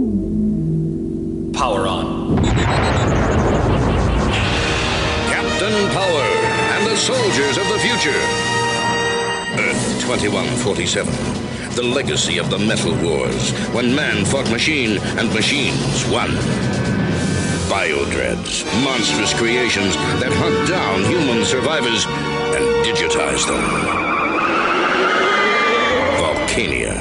Power on. Captain Power and the soldiers of the future. Earth 2147. The legacy of the Metal Wars, when man fought machine and machines won. Biodreads, monstrous creations that hunt down human survivors and digitize them. Volcania,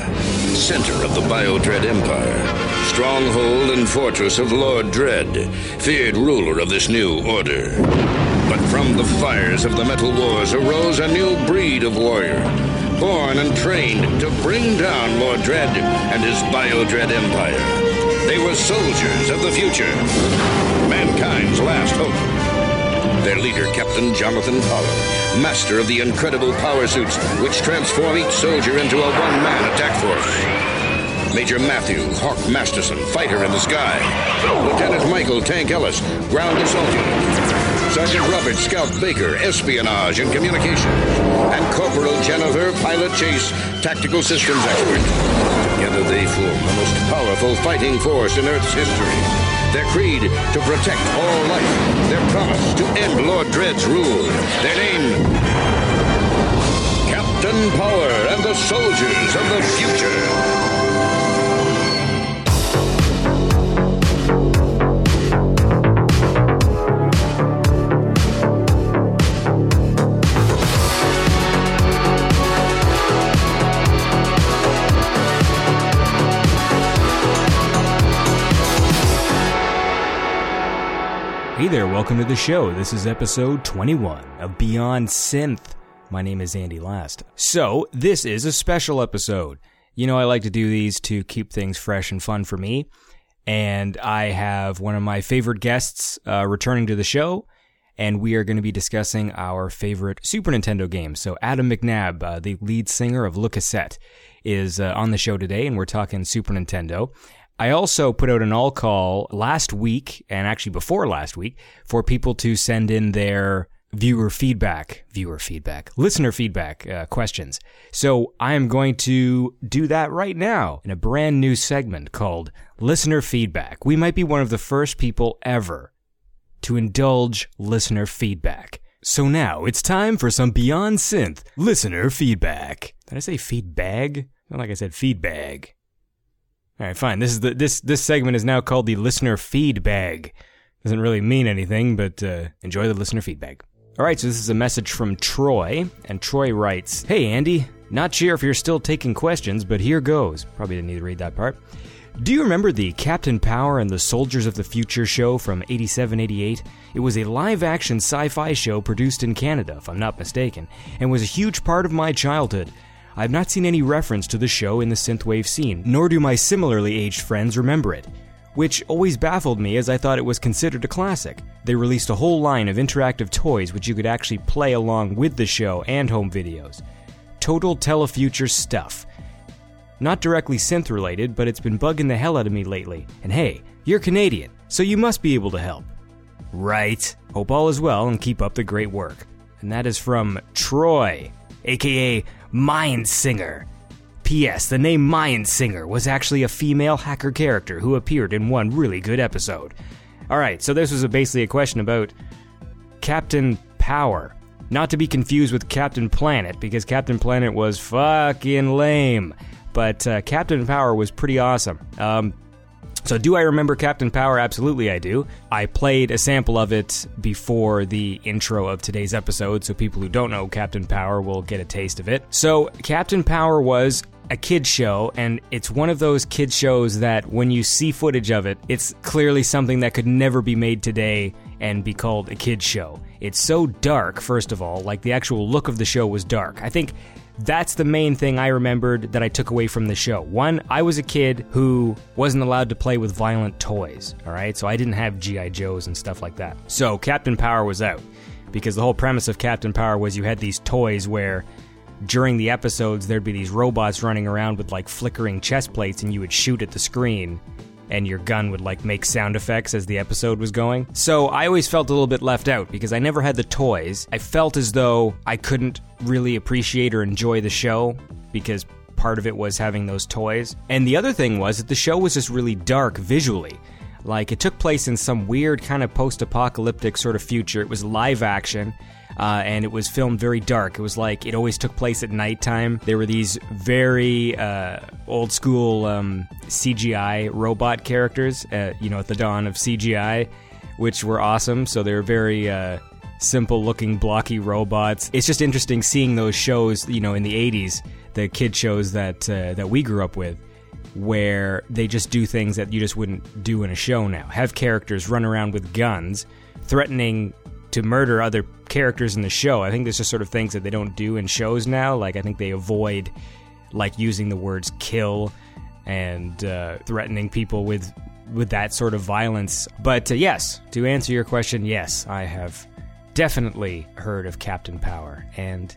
center of the Biodread Empire, stronghold and fortress of Lord Dread, feared ruler of this new order. But from the fires of the Metal Wars arose a new breed of warrior, born and trained to bring down Lord Dread and his Biodread Empire. They were soldiers of the future, mankind's last hope. Their leader, Captain Jonathan Power, master of the incredible power suits which transform each soldier into a one-man attack force. Major Matthew Hawk Masterson, fighter in the sky. Lieutenant Michael Tank Ellis, ground assaulting. Sergeant Robert Scout Baker, espionage and communications. And Corporal Jennifer, pilot chase, tactical systems expert. Together they form the most powerful fighting force in Earth's history. Their creed to protect all life. Their promise to end Lord Dread's rule. Their name Captain Power and the soldiers of the future. Welcome to the show. This is episode 21 of Beyond Synth. My name is Andy Last. So, this is a special episode. You know, I like to do these to keep things fresh and fun for me. And I have one of my favorite guests uh, returning to the show, and we are going to be discussing our favorite Super Nintendo games. So, Adam McNabb, uh, the lead singer of Le Cassette, is uh, on the show today, and we're talking Super Nintendo. I also put out an all call last week and actually before last week for people to send in their viewer feedback, viewer feedback, listener feedback uh, questions. So I am going to do that right now in a brand new segment called Listener Feedback. We might be one of the first people ever to indulge listener feedback. So now it's time for some Beyond Synth listener feedback. Did I say feedbag? Not like I said feedbag. All right, fine. This is the this this segment is now called the listener feedback. Doesn't really mean anything, but uh, enjoy the listener feedback. All right, so this is a message from Troy, and Troy writes, "Hey Andy, not sure if you're still taking questions, but here goes. Probably didn't need to read that part. Do you remember the Captain Power and the Soldiers of the Future show from 87-88? It was a live-action sci-fi show produced in Canada, if I'm not mistaken, and was a huge part of my childhood." I've not seen any reference to the show in the synthwave scene, nor do my similarly aged friends remember it. Which always baffled me as I thought it was considered a classic. They released a whole line of interactive toys which you could actually play along with the show and home videos. Total telefuture stuff. Not directly synth related, but it's been bugging the hell out of me lately. And hey, you're Canadian, so you must be able to help. Right. Hope all is well and keep up the great work. And that is from Troy, aka Mind Singer. P.S. The name Mind Singer was actually a female hacker character who appeared in one really good episode. Alright, so this was basically a question about Captain Power. Not to be confused with Captain Planet, because Captain Planet was fucking lame. But uh, Captain Power was pretty awesome. Um, so, do I remember Captain Power? Absolutely, I do. I played a sample of it before the intro of today's episode, so people who don't know Captain Power will get a taste of it. So, Captain Power was a kid show, and it's one of those kid shows that when you see footage of it, it's clearly something that could never be made today and be called a kid show. It's so dark, first of all, like the actual look of the show was dark. I think that's the main thing I remembered that I took away from the show. One, I was a kid who wasn't allowed to play with violent toys, all right? So I didn't have G.I. Joes and stuff like that. So Captain Power was out because the whole premise of Captain Power was you had these toys where during the episodes there'd be these robots running around with like flickering chest plates and you would shoot at the screen and your gun would like make sound effects as the episode was going. So I always felt a little bit left out because I never had the toys. I felt as though I couldn't really appreciate or enjoy the show because part of it was having those toys. And the other thing was that the show was just really dark visually. Like it took place in some weird kind of post-apocalyptic sort of future. It was live action. Uh, and it was filmed very dark. It was like it always took place at nighttime. There were these very uh, old school um, CGI robot characters, uh, you know, at the dawn of CGI, which were awesome. So they were very uh, simple looking, blocky robots. It's just interesting seeing those shows, you know, in the 80s, the kid shows that, uh, that we grew up with where they just do things that you just wouldn't do in a show now. Have characters run around with guns, threatening to murder other characters in the show. I think there's just sort of things that they don't do in shows now. Like I think they avoid like using the words kill and uh, threatening people with with that sort of violence. But uh, yes, to answer your question, yes, I have definitely heard of Captain Power, and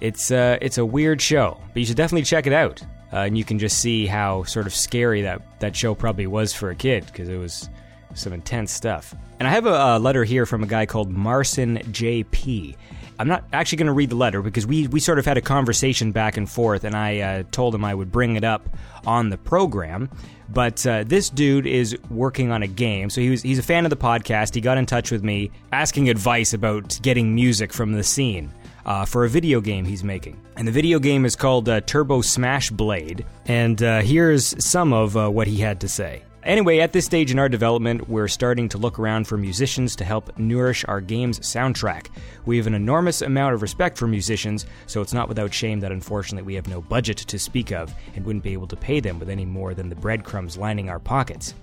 it's uh, it's a weird show, but you should definitely check it out. Uh, and you can just see how sort of scary that that show probably was for a kid because it was some intense stuff. And I have a, a, letter here from a guy called Marson JP. I'm not actually going to read the letter because we, we sort of had a conversation back and forth, and I uh, told him I would bring it up on the program. But uh, this dude is working on a game, so he was he's a fan of the podcast. He got in touch with me asking advice about getting music from the scene uh, for a video game he's making. And the video game is called uh, Turbo Smash Blade. And uh, here's some of uh, what he had to say. Anyway, at this stage in our development, we're starting to look around for musicians to help nourish our game's soundtrack. We have an enormous amount of respect for musicians, so it's not without shame that unfortunately we have no budget to speak of and wouldn't be able to pay them with any more than the breadcrumbs lining our pockets.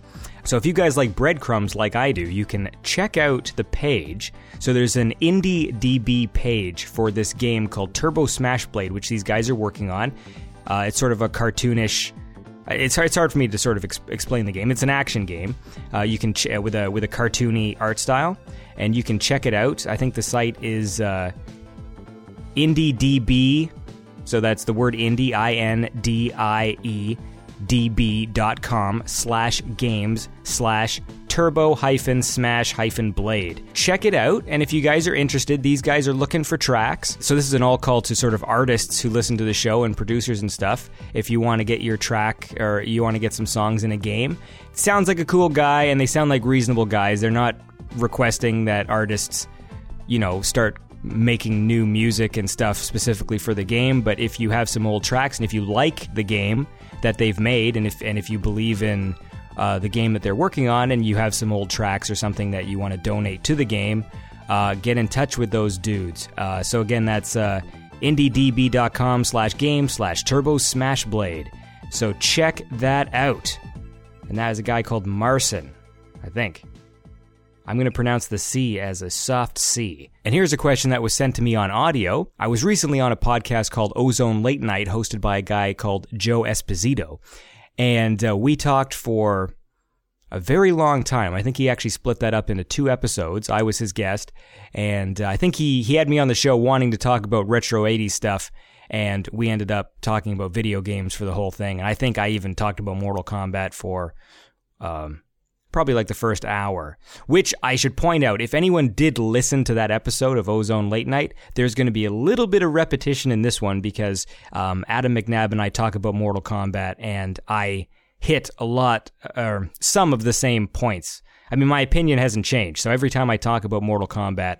So if you guys like breadcrumbs like I do, you can check out the page. So there's an IndieDB page for this game called Turbo Smash Blade, which these guys are working on. Uh, it's sort of a cartoonish. It's hard, it's hard for me to sort of ex- explain the game. It's an action game. Uh, you can ch- with a with a cartoony art style, and you can check it out. I think the site is uh, IndieDB. So that's the word indie, I N D I E db.com slash games slash turbo hyphen smash hyphen blade. Check it out, and if you guys are interested, these guys are looking for tracks. So this is an all call to sort of artists who listen to the show and producers and stuff. If you want to get your track or you want to get some songs in a game, sounds like a cool guy, and they sound like reasonable guys. They're not requesting that artists, you know, start making new music and stuff specifically for the game. But if you have some old tracks and if you like the game that they've made, and if and if you believe in uh, the game that they're working on, and you have some old tracks or something that you want to donate to the game, uh, get in touch with those dudes. Uh, so again, that's uh, indiedb.com slash game slash turbo smash blade. So check that out. And that is a guy called Marson, I think. I'm going to pronounce the C as a soft C. And here's a question that was sent to me on audio. I was recently on a podcast called Ozone Late Night, hosted by a guy called Joe Esposito. And uh, we talked for a very long time. I think he actually split that up into two episodes. I was his guest, and uh, I think he he had me on the show wanting to talk about retro 80s stuff, and we ended up talking about video games for the whole thing. And I think I even talked about Mortal Kombat for um, probably like the first hour, which I should point out if anyone did listen to that episode of Ozone Late Night, there's going to be a little bit of repetition in this one because um, Adam McNabb and I talk about Mortal Kombat and I hit a lot, or uh, some of the same points. I mean, my opinion hasn't changed. So every time I talk about Mortal Kombat,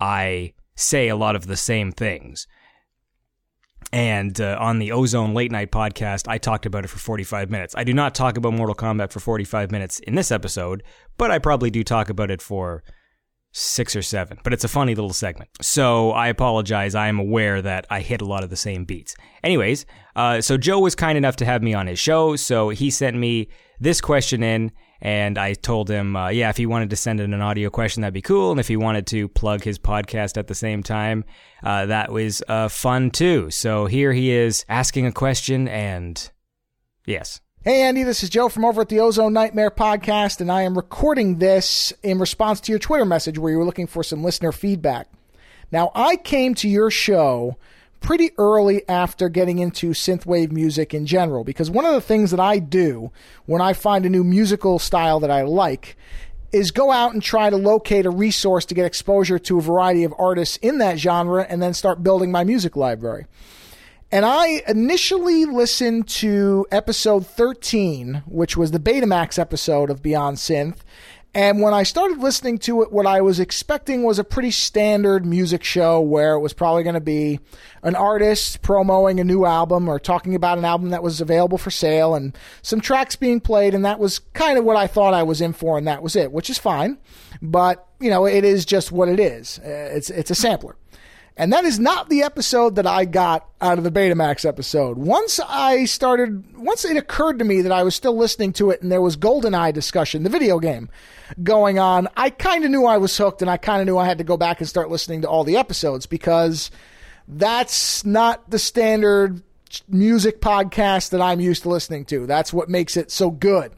I say a lot of the same things. And uh, on the Ozone Late Night podcast, I talked about it for 45 minutes. I do not talk about Mortal Kombat for 45 minutes in this episode, but I probably do talk about it for six or seven. But it's a funny little segment. So I apologize. I am aware that I hit a lot of the same beats. Anyways, uh, so Joe was kind enough to have me on his show. So he sent me this question in and I told him, uh, yeah, if he wanted to send in an audio question, that'd be cool. And if he wanted to plug his podcast at the same time, uh, that was uh, fun too. So here he is asking a question, and yes. Hey, Andy, this is Joe from over at the Ozone Nightmare podcast, and I am recording this in response to your Twitter message where you were looking for some listener feedback. Now, I came to your show pretty early after getting into synthwave music in general because one of the things that I do when I find a new musical style that I like is go out and try to locate a resource to get exposure to a variety of artists in that genre and then start building my music library. And I initially listened to episode 13, which was the Betamax episode of Beyond Synth. And when I started listening to it, what I was expecting was a pretty standard music show where it was probably going to be an artist promoting a new album or talking about an album that was available for sale and some tracks being played. And that was kind of what I thought I was in for, and that was it, which is fine. But, you know, it is just what it is. Uh, it's, it's a sampler. And that is not the episode that I got out of the Betamax episode. Once I started, once it occurred to me that I was still listening to it and there was GoldenEye discussion, the video game, going on, I kind of knew I was hooked and I kind of knew I had to go back and start listening to all the episodes because that's not the standard music podcast that I'm used to listening to. That's what makes it so good.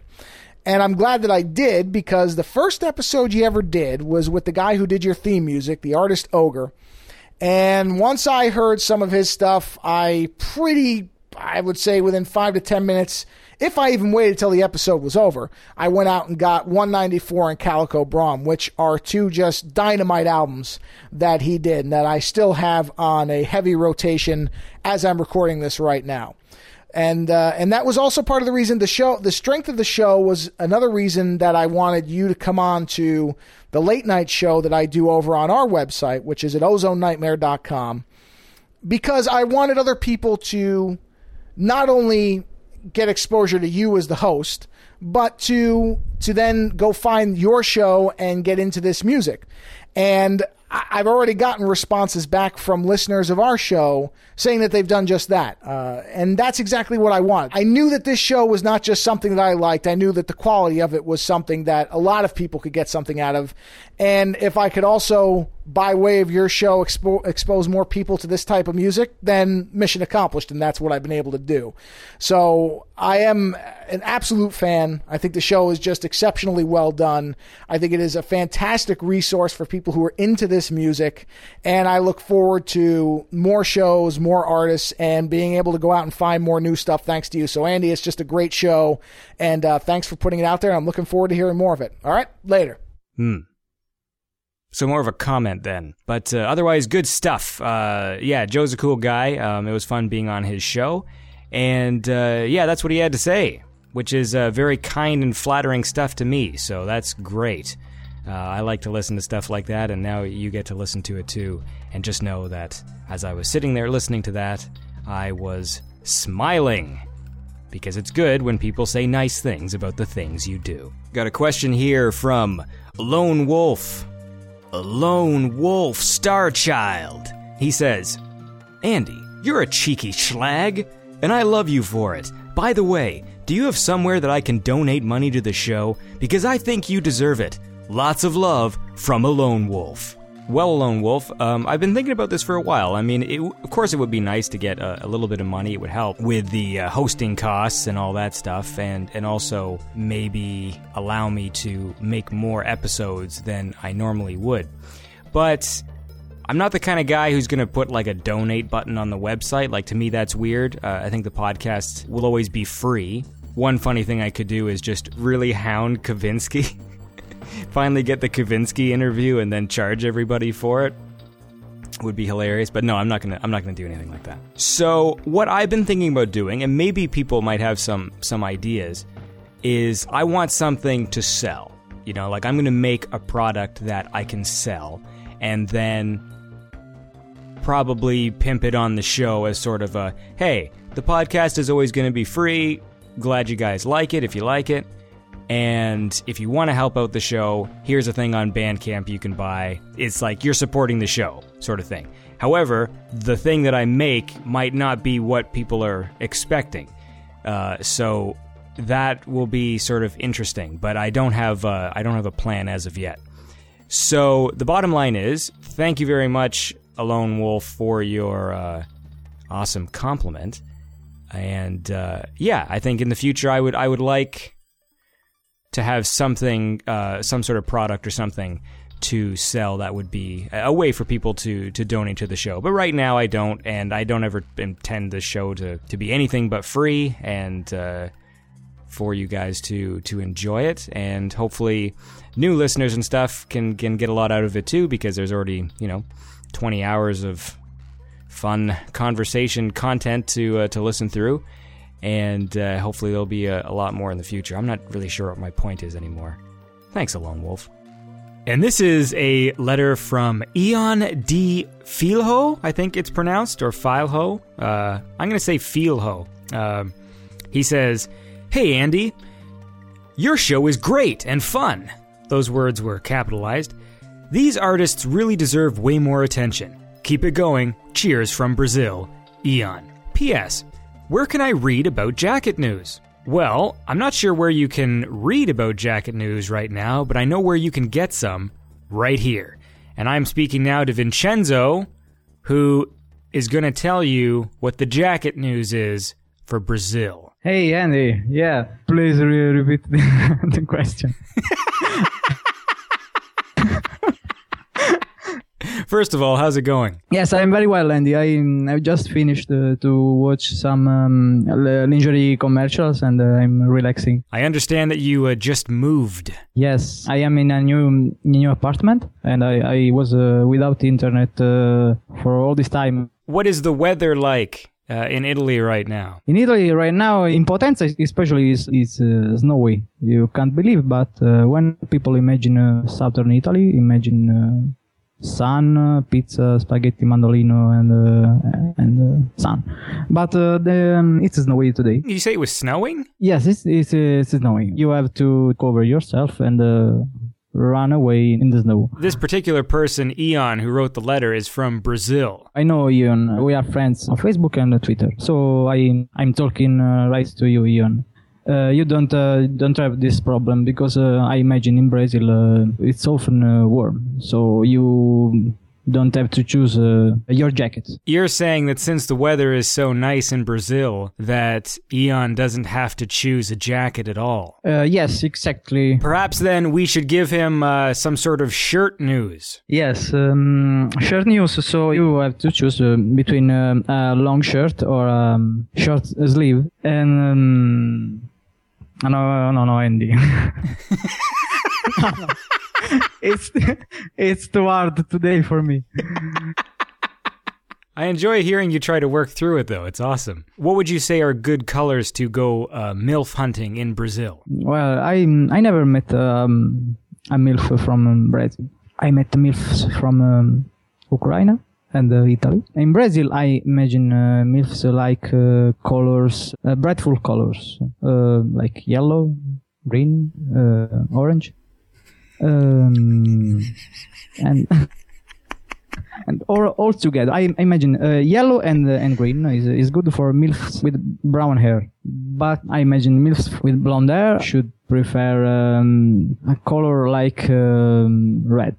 And I'm glad that I did because the first episode you ever did was with the guy who did your theme music, the artist Ogre. And once I heard some of his stuff, I pretty, I would say within five to 10 minutes, if I even waited till the episode was over, I went out and got 194 and Calico Brume, which are two just dynamite albums that he did and that I still have on a heavy rotation as I'm recording this right now and uh, and that was also part of the reason the show the strength of the show was another reason that I wanted you to come on to the late night show that I do over on our website which is at ozonenightmare.com because I wanted other people to not only get exposure to you as the host but to to then go find your show and get into this music. And I've already gotten responses back from listeners of our show saying that they've done just that. Uh, and that's exactly what I want. I knew that this show was not just something that I liked. I knew that the quality of it was something that a lot of people could get something out of. And if I could also, by way of your show, expo- expose more people to this type of music, then mission accomplished. And that's what I've been able to do. So I am an absolute fan. I think the show is just exceptionally well done. I think it is a fantastic resource for people who are into this music. And I look forward to more shows, more artists, and being able to go out and find more new stuff thanks to you. So, Andy, it's just a great show. And uh, thanks for putting it out there. I'm looking forward to hearing more of it. All right, later. Hmm. So more of a comment then, but uh, otherwise good stuff. Uh, yeah, Joe's a cool guy. Um, it was fun being on his show, and uh, yeah, that's what he had to say, which is uh, very kind and flattering stuff to me. So that's great. Uh, I like to listen to stuff like that, and now you get to listen to it too. And just know that as I was sitting there listening to that, I was smiling because it's good when people say nice things about the things you do. Got a question here from Lone Wolf. A lone wolf star child. He says, Andy, you're a cheeky schlag, and I love you for it. By the way, do you have somewhere that I can donate money to the show? Because I think you deserve it. Lots of love from a lone wolf. Well, Lone Wolf, um, I've been thinking about this for a while. I mean, it, of course, it would be nice to get a, a, little bit of money. It would help with the uh, hosting costs and all that stuff, and and also maybe allow me to make more episodes than I normally would. But I'm not the kind of guy who's going to put like a donate button on the website. Like to me, that's weird. Uh, I think the podcast will always be free. One funny thing I could do is just really hound Kavinsky. finally get the Kavinsky interview and then charge everybody for it would be hilarious but no i'm not gonna i'm not gonna do anything like that. So what i've been thinking about doing and maybe people might have some some ideas is i want something to sell. You know like i'm gonna make a product that i can sell and then probably pimp it on the show as sort of a hey the podcast is always gonna be free. Glad you guys like it if you like it and if you want to help out the show, here's a thing on Bandcamp you can buy. It's like you're supporting the show, sort of thing. However, the thing that I make might not be what people are expecting. Uh, so that will be sort of interesting, but I don't have uh, I don't have a plan as of yet. So the bottom line is, thank you very much, Alone Wolf, for your uh, awesome compliment. And uh, yeah, I think in the future I would I would like to have something, uh, some sort of product or something to sell that would be a way for people to to donate to the show. But right now I don't, and I don't ever intend the show to to be anything but free and uh, for you guys to to enjoy it. And hopefully, new listeners and stuff can can get a lot out of it too because there's already you know 20 hours of fun conversation content to uh, to listen through, and uh, hopefully there'll be a, a lot more in the future. I'm not really sure what my point is anymore. Thanks, a lone Wolf. And this is a letter from Eon D. Filho, I think it's pronounced, or Filho. Uh, I'm going to say Filho. Um he says, Hey, Andy, your show is great and fun. Those words were capitalized. These artists really deserve way more attention. Keep it going. Cheers from Brazil. Eon. P.S. Where can I read about jacket news? Well, I'm not sure where you can read about jacket news right now, but I know where you can get some right here. And I'm speaking now to Vincenzo, who is going to tell you what the jacket news is for Brazil. Hey, Andy. Yeah, please repeat the, the question. First of all, how's it going? Yes, I'm very well, Andy. I I just finished uh, to watch some um, lingerie commercials and uh, I'm relaxing. I understand that you uh, just moved. Yes, I am in a new new apartment and I I was uh, without internet uh, for all this time. What is the weather like uh, in Italy right now? In Italy right now, in Potenza especially, is is uh, snowy. You can't believe, but uh, when people imagine uh, southern Italy, imagine uh, sun, pizza, spaghetti mandolino, and uh, and uh, sun. But uh, the, um, it's snowy today. You say it was snowing? Yes, it's it's, uh, it's snowy. You have to cover yourself and uh, run away in the snow. This particular person, Eon, who wrote the letter, is from Brazil. I know Eon. We are friends on Facebook and Twitter. So I I'm talking uh, right to you, Ian. Uh, you don't uh, don't have this problem because uh, I imagine in Brazil uh, it's often uh, warm, so you don't have to choose uh, your jacket. You're saying that since the weather is so nice in Brazil, that Eon doesn't have to choose a jacket at all. Uh, yes, exactly. Perhaps then we should give him uh, some sort of shirt news. Yes, um, shirt news. So you have to choose uh, between um, a long shirt or um, short sleeve. And um, no, no, no, Andy. it's it's too hard today for me. I enjoy hearing you try to work through it, though. It's awesome. What would you say are good colors to go uh, MILF hunting in Brazil? Well, I I never met um, a milf from Brazil. I met milfs from um, Ukraine and uh, Italy. In Brazil, I imagine uh, milfs like uh, colors, uh, brightful colors, uh, like yellow, green, uh, orange, um, and. And all, all together, I imagine uh, yellow and and green is is good for milfs with brown hair. But I imagine milfs with blonde hair should prefer um, a color like um, red.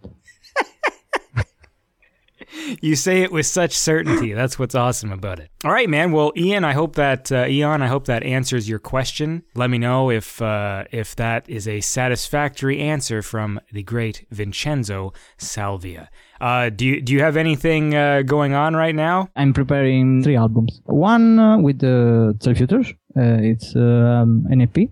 You say it with such certainty. That's what's awesome about it. All right, man. Well, Ian, I hope that uh, Eon, I hope that answers your question. Let me know if uh, if that is a satisfactory answer from the great Vincenzo Salvia. Uh, do you do you have anything uh, going on right now? I'm preparing three albums. One uh, with the uh, Futures. Uh, it's um, an EP,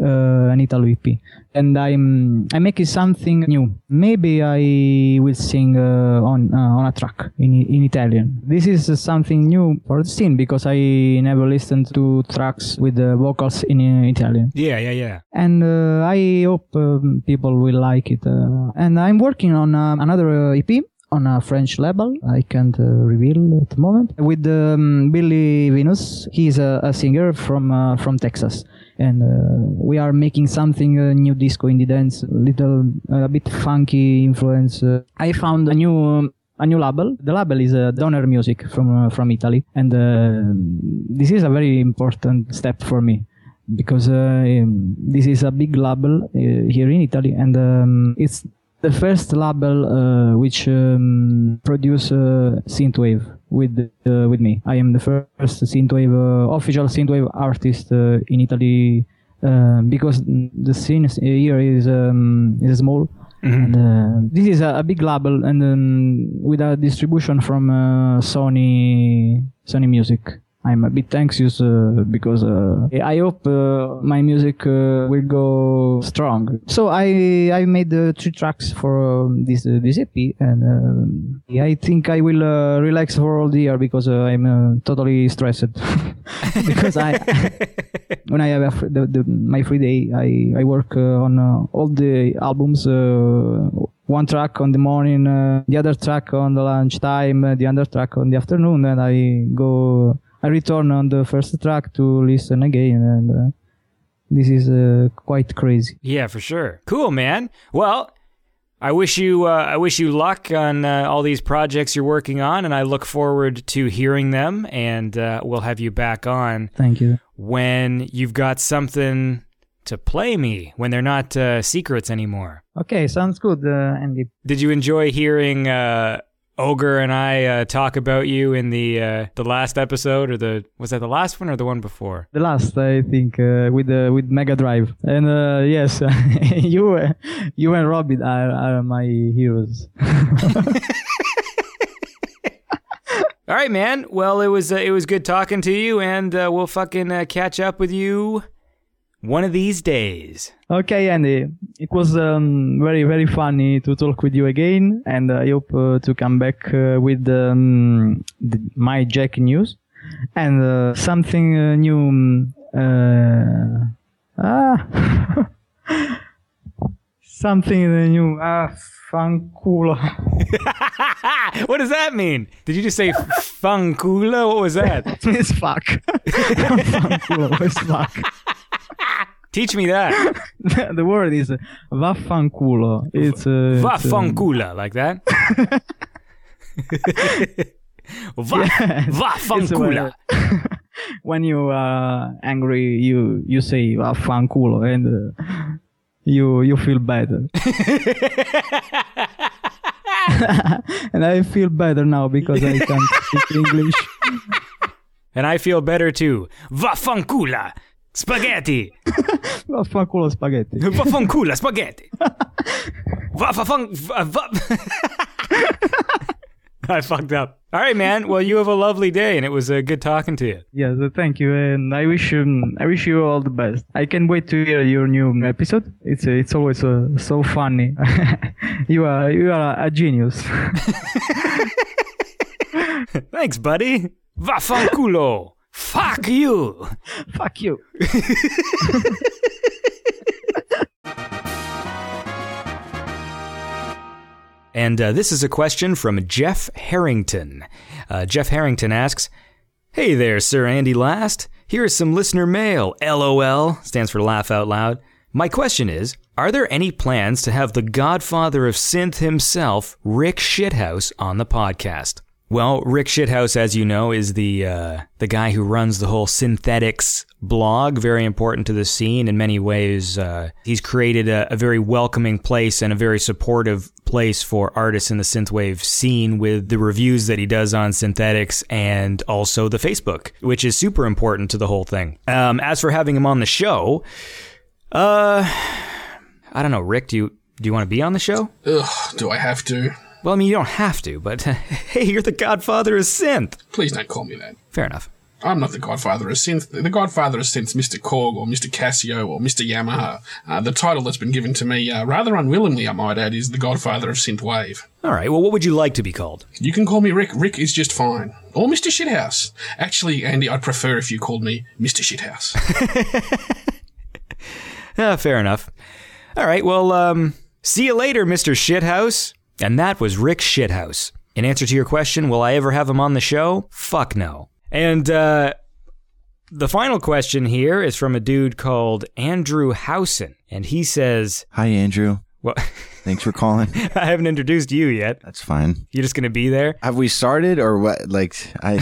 uh, an Italo EP, and I'm I'm making something new. Maybe I will sing uh, on uh, on a track in in Italian. This is uh, something new for the scene because I never listened to tracks with the vocals in uh, Italian Yeah, yeah, yeah. and uh, I hope um, people will like it. Uh, and I'm working on another uh, EP on a French label. I can't uh, reveal at the moment. With um, Billy Venus, he's a, a singer from uh, from Texas, and uh, we are making something uh, new disco indie dance, little a bit funky influence. Uh, I found a new. Um, a new label. The label is uh, Donor Music from uh, from Italy, and uh, this is a very important step for me because uh, um, this is a big label uh, here in Italy, and um, it's the first label uh, which um, produce uh, synthwave with uh, with me. I am the first synthwave uh, official synthwave artist uh, in Italy uh, because the scene here is um, is small. And, uh, this is a, a big label, and um, with a distribution from uh, Sony Sony Music. I'm a bit anxious uh, because uh, I hope uh, my music uh, will go strong. So I I made uh, three tracks for um, this uh, this EP, and um, I think I will uh, relax for all the year because uh, I'm uh, totally stressed because I when I have a fr- the, the, my free day I I work uh, on uh, all the albums. Uh, one track on the morning, uh, the other track on the lunchtime, uh, the other track on the afternoon, and I go, I return on the first track to listen again, and uh, this is uh, quite crazy. Yeah, for sure. Cool, man. Well, I wish you uh, I wish you luck on uh, all these projects you're working on, and I look forward to hearing them. And uh, we'll have you back on Thank you. when you've got something to play me when they're not uh, secrets anymore. Okay, sounds good, uh, Andy. Did you enjoy hearing uh, Ogre and I uh, talk about you in the uh, the last episode, or the was that the last one or the one before? The last, I think, uh, with uh, with Mega Drive, and uh, yes, you uh, you and Robin are, are my heroes. All right, man. Well, it was uh, it was good talking to you, and uh, we'll fucking uh, catch up with you one of these days. Okay, Andy, it was um, very, very funny to talk with you again, and I hope uh, to come back uh, with um, the, my Jack news and uh, something uh, new. um, Uh, ah, something new. Ah, fanculo. what does that mean? Did you just say funkula? What was that? it's fuck. fanculo is fuck. Teach me that. the word is vaffanculo. It's uh, it's, uh, Vafunkula, like that. Va, Yes. vafunkula. When, when you are angry, you you say "vaffanculo" and uh, you you feel better. and I feel better now because I can speak English. And I feel better too. Vafunkula. Spaghetti. Vaffanculo spaghetti. Vafunkula spaghetti. Vafafunk. va- va- I fucked up. All right, man. Well, you have a lovely day, and it was uh, good talking to you. Yes, uh, thank you, and I wish um, I wish you all the best. I can't wait to hear your new episode. It's uh, it's always uh, so funny. you are you are a genius. Thanks, buddy. Vafankulo. Fuck you. Fuck you. And uh, this is a question from Jeff Harrington. Uh, Jeff Harrington asks, Hey there, Sir Andy Last. Here is some listener mail. LOL stands for laugh out loud. My question is Are there any plans to have the godfather of synth himself, Rick Shithouse, on the podcast? Well, Rick Shithouse, as you know, is the uh, the guy who runs the whole Synthetix blog. Very important to the scene in many ways. Uh, he's created a, a very welcoming place and a very supportive place for artists in the synthwave scene with the reviews that he does on Synthetix and also the Facebook, which is super important to the whole thing. Um, as for having him on the show, uh, I don't know, Rick. Do you do you want to be on the show? Ugh, do I have to? Well, I mean, you don't have to, but hey, you're the godfather of synth. Please don't call me that. Fair enough. I'm not the godfather of synth. The godfather of synth's Mr. Korg or Mr. Casio or Mr. Yamaha. Uh, the title that's been given to me, uh, rather unwillingly, I might add, is the godfather of synthwave. All right. Well, what would you like to be called? You can call me Rick. Rick is just fine. Or Mr. Shithouse. Actually, Andy, I'd prefer if you called me Mr. Shithouse. Ah, fair enough. All right. Well, um, see you later, Mr. Shithouse. And that was Rick Shithouse. In answer to your question, will I ever have him on the show? Fuck no. And uh, the final question here is from a dude called Andrew Howson, and he says, Hi, Andrew. "Well, Thanks for calling. I haven't introduced you yet. That's fine. You're just gonna be there." Have we started or what? Like, I,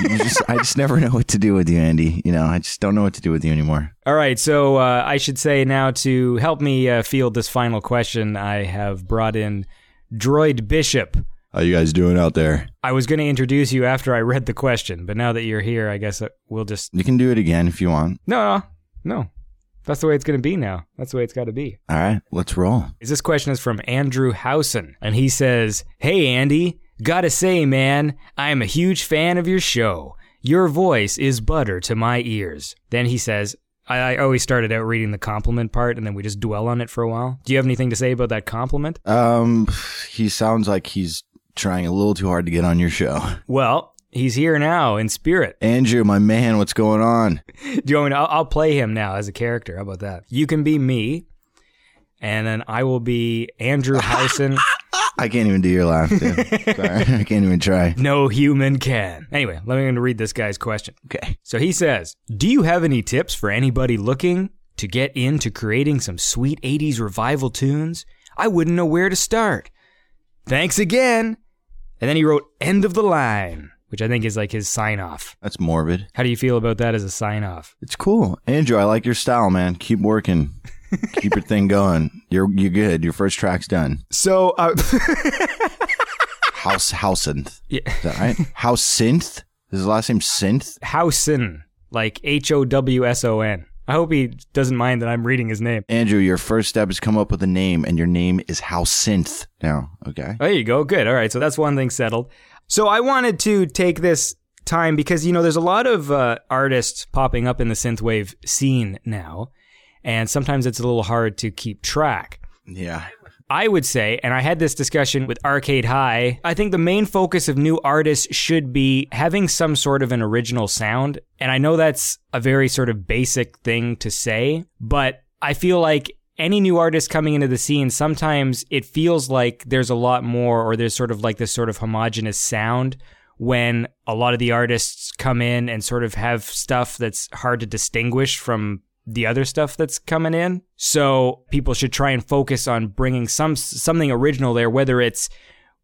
you just, I just never know what to do with you, Andy. You know, I just don't know what to do with you anymore. All right, so uh, I should say now to help me uh, field this final question, I have brought in Droid Bishop. How you guys doing out there? I was going to introduce you after I read the question, but now that you're here, I guess uh, we'll just. You can do it again if you want. No, no, no. That's the way it's going to be now. That's the way it's got to be. All right, let's roll. Is This question is from Andrew Howson, and he says, Hey, Andy, gotta say, man, I am a huge fan of your show. Your voice is butter to my ears. Then he says, I, I always started out reading the compliment part and then we just dwell on it for a while. Do you have anything to say about that compliment? Um, he sounds like he's trying a little too hard to get on your show. Well, he's here now in spirit. Andrew, my man, what's going on? Do you want me to? I'll, I'll play him now as a character. How about that? You can be me, and then I will be Andrew Howson. I can't even do your laugh, dude. Sorry, I can't even try. no human can. Anyway, let me read this guy's question. Okay. So he says, Do you have any tips for anybody looking to get into creating some sweet 80s revival tunes? I wouldn't know where to start. Thanks again. And then he wrote, End of the line, which I think is like his sign off. That's morbid. How do you feel about that as a sign off? It's cool. Andrew, I like your style, man. Keep working. Keep your thing going. You're you're good. Your first track's done. So, uh, House synth. yeah. Is that right? House Synth? Is his last name Synth? Howson, like H O W S O N. I hope he doesn't mind that I'm reading his name. Andrew, your first step is come up with a name, and your name is House Synth now. Okay. There you go. Good. All right. So that's one thing settled. So I wanted to take this time because, you know, there's a lot of uh, artists popping up in the synthwave scene now, and sometimes it's a little hard to keep track. Yeah. I would say, and I had this discussion with Arcade High, I think the main focus of new artists should be having some sort of an original sound. And I know that's a very sort of basic thing to say, but I feel like any new artist coming into the scene, sometimes it feels like there's a lot more, or there's sort of like this sort of homogenous sound when a lot of the artists come in and sort of have stuff that's hard to distinguish from the other stuff that's coming in. So people should try and focus on bringing some something original there, whether it's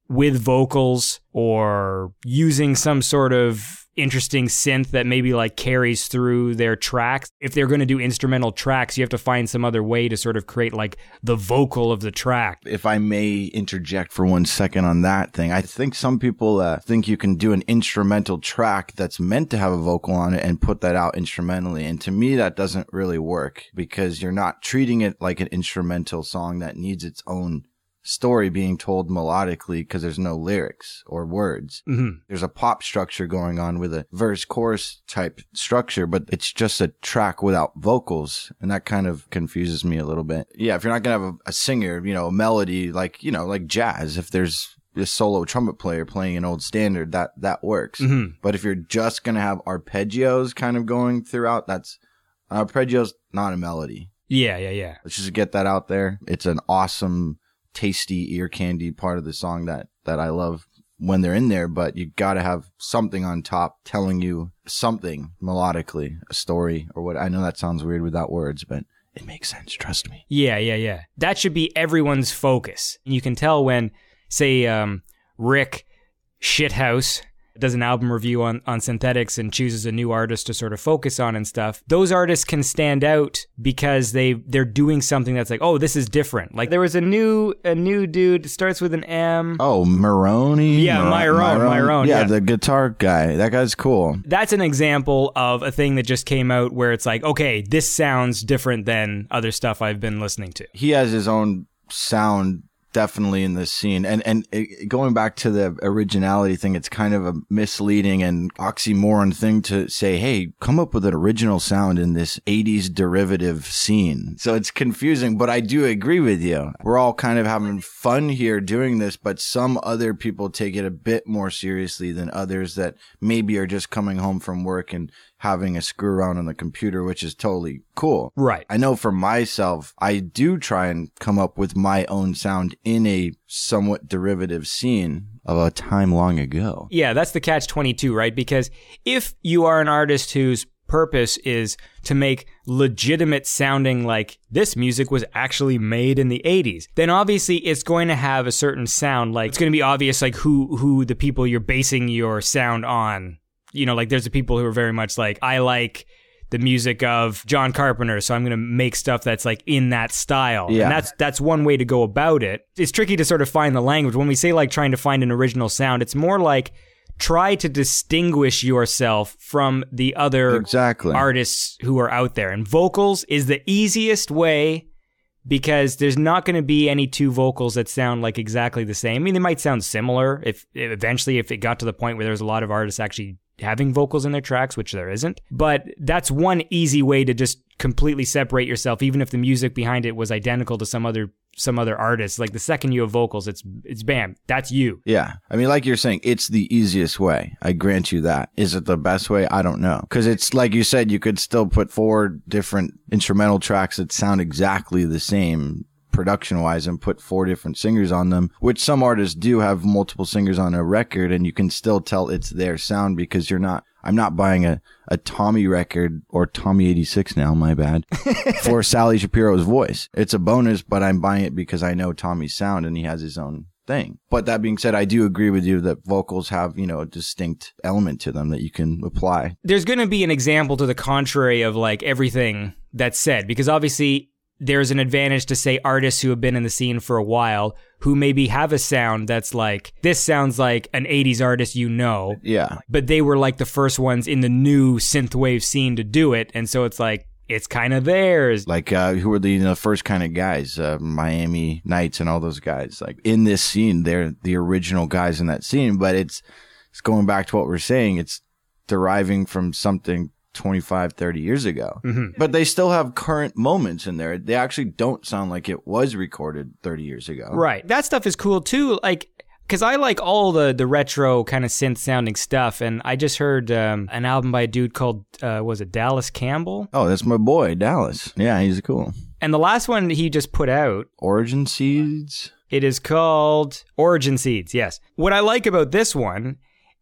with vocals or using some sort of interesting synth that maybe like carries through their tracks. If they're going to do instrumental tracks, you have to find some other way to sort of create like the vocal of the track. If I may interject for one second on that thing, I think some people uh, think you can do an instrumental track that's meant to have a vocal on it and put that out instrumentally. And to me, that doesn't really work because you're not treating it like an instrumental song that needs its own story being told melodically because there's no lyrics or words. Mm-hmm. There's a pop structure going on with a verse chorus type structure, but it's just a track without vocals. And that kind of confuses me a little bit. Yeah. If you're not going to have a, a singer, you know, a melody like, you know, like jazz, if there's a solo trumpet player playing an old standard, that, that works. Mhm. But if you're just going to have arpeggios kind of going throughout, that's arpeggios, not a melody. Yeah, yeah, yeah. Let's just get that out there. It's an awesome, tasty ear candy part of the song that, that I love when they're in there, but you gotta have something on top telling you something melodically, a story or what. I know that sounds weird without words, but it makes sense. Trust me. Yeah, yeah, yeah. That should be everyone's focus. And you can tell when, say, um, Rick Shithouse does an album review on, on Synthetix and chooses a new artist to sort of focus on and stuff. Those artists can stand out because they they're doing something that's like, oh, this is different. Like there was a new a new dude starts with an M. Oh, Maroney? Yeah, Myron, Myron, Yeah, yeah. the guitar guy. That guy's cool. That's an example of a thing that just came out where it's like, okay, this sounds different than other stuff I've been listening to. he has his own sound definitely in this scene. And and it, going back to the originality thing it's kind of a misleading and oxymoron thing to say hey come up with an original sound in this 80s derivative scene. So it's confusing but i do agree with you. We're all kind of having fun here doing this but some other people take it a bit more seriously than others that maybe are just coming home from work and having a screw around on the computer which is totally cool Right. I know for myself, I do try and come up with my own sound in a somewhat derivative scene of a time long ago. Yeah, that's the catch 22, right? Because if you are an artist whose purpose is to make legitimate sounding like this music was actually made in the 80s, then obviously it's going to have a certain sound. Like it's going to be obvious like who who the people you're basing your sound on. You know, like there's the people who are very much like I like the music of John Carpenter, so I'm going to make stuff that's like in that style. Yeah. And that's that's one way to go about it. It's tricky to sort of find the language. When we say like trying to find an original sound, it's more like try to distinguish yourself from the other Exactly. artists who are out there. And vocals is the easiest way because there's not going to be any two vocals that sound like exactly the same. I mean, they might sound similar if if eventually if it got to the point where there's a lot of artists actually having vocals in their tracks, which there isn't. But that's one easy way to just completely separate yourself, even if the music behind it was identical to some other some other artist. Like the second you have vocals, it's it's bam, that's you. Yeah. I mean, like you're saying, it's the easiest way. I grant you that. Is it the best way? I don't know. Cause it's like you said, you could still put four different instrumental tracks that sound exactly the same production wise and put four different singers on them, which some artists do have multiple singers on a record and you can still tell it's their sound because you're not, I'm not buying a, a Tommy record or Tommy 86 now, my bad, for Sally Shapiro's voice. It's a bonus, but I'm buying it because I know Tommy's sound and he has his own thing. But that being said, I do agree with you that vocals have, you know, a distinct element to them that you can apply. There's going to be an example to the contrary of like everything that's said because obviously there's an advantage to say artists who have been in the scene for a while who maybe have a sound that's like this sounds like an 80s artist you know Yeah. but they were like the first ones in the new synthwave scene to do it and so it's like it's kind of theirs Like, uh, who are the, you know, the first kind of guys, uh, Miami Nights and all those guys. Like in this scene, they're the original guys in that scene, but it's, it's going back to what we're saying. It's deriving from something 25, 30 years ago. But they still have current moments in there. They actually don't sound like it was recorded 30 years ago. right that stuff is cool too like because I like all the the retro kind of synth sounding stuff, and I just heard um, an album by a dude called uh, was it Dallas Campbell, Oh, that's my boy, Dallas. Yeah, he's cool. and the last one he just put out Origin Seeds. It is called Origin Seeds, yes. What I like about this one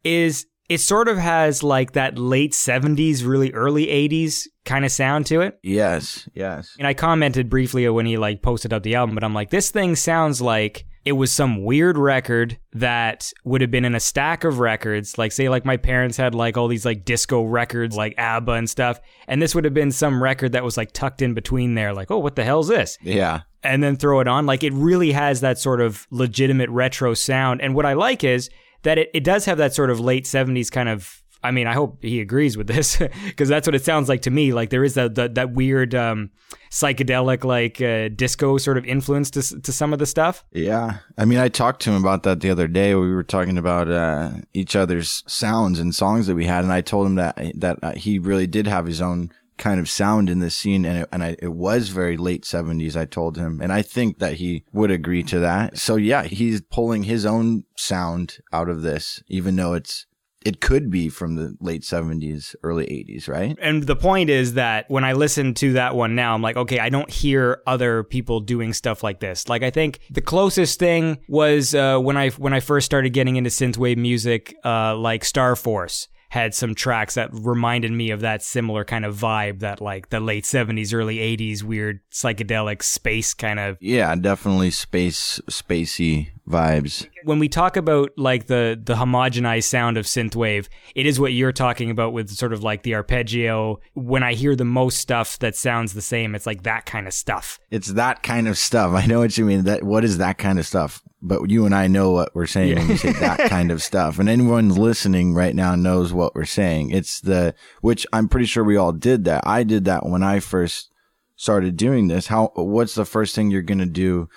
is it sort of has like that late 70s, really early 80s kind of sound to it. Yes, yes. And I commented briefly when he like posted up the album, but I'm like, this thing sounds like it was some weird record that would have been in a stack of records. Like, say, like my parents had like all these like disco records, like ABBA and stuff. And this would have been some record that was like tucked in between there. Like, oh, what the hell's this? Yeah. and then throw it on. Like it really has that sort of legitimate retro sound. And what I like is that it, it does have that sort of late 70s kind of. I mean, I hope he agrees with this because that's what it sounds like to me. Like there is that that, that weird um, psychedelic, like uh, disco sort of influence to to some of the stuff. Yeah. I mean, I talked to him about that the other day. We were talking about uh, each other's sounds and songs that we had, and I told him that that uh, he really did have his own kind of sound in this scene, and it, and I, it was very late seventies. I told him, and I think that he would agree to that. So yeah, he's pulling his own sound out of this, even though it's it could be from the late seventies, early eighties, right? And the point is that when I listen to that one now, I'm like, okay, I don't hear other people doing stuff like this. Like I think the closest thing was uh, when I when I first started getting into synthwave music, uh, like Star Force had some tracks that reminded me of that similar kind of vibe that like the late 70s early 80s weird psychedelic space kind of Yeah, definitely space spacey vibes. when we talk about like the the homogenized sound of synthwave, it is what you're talking about with sort of like the arpeggio. When I hear the most stuff that sounds the same, it's like that kind of stuff. It's that kind of stuff. I know what you mean. That what is that kind of stuff? But you and I know what we're saying when we say that kind of stuff. And anyone listening right now knows what we're saying. It's the which I'm pretty sure we all did that. I did that when I first started doing this. How what's the first thing you're gonna do?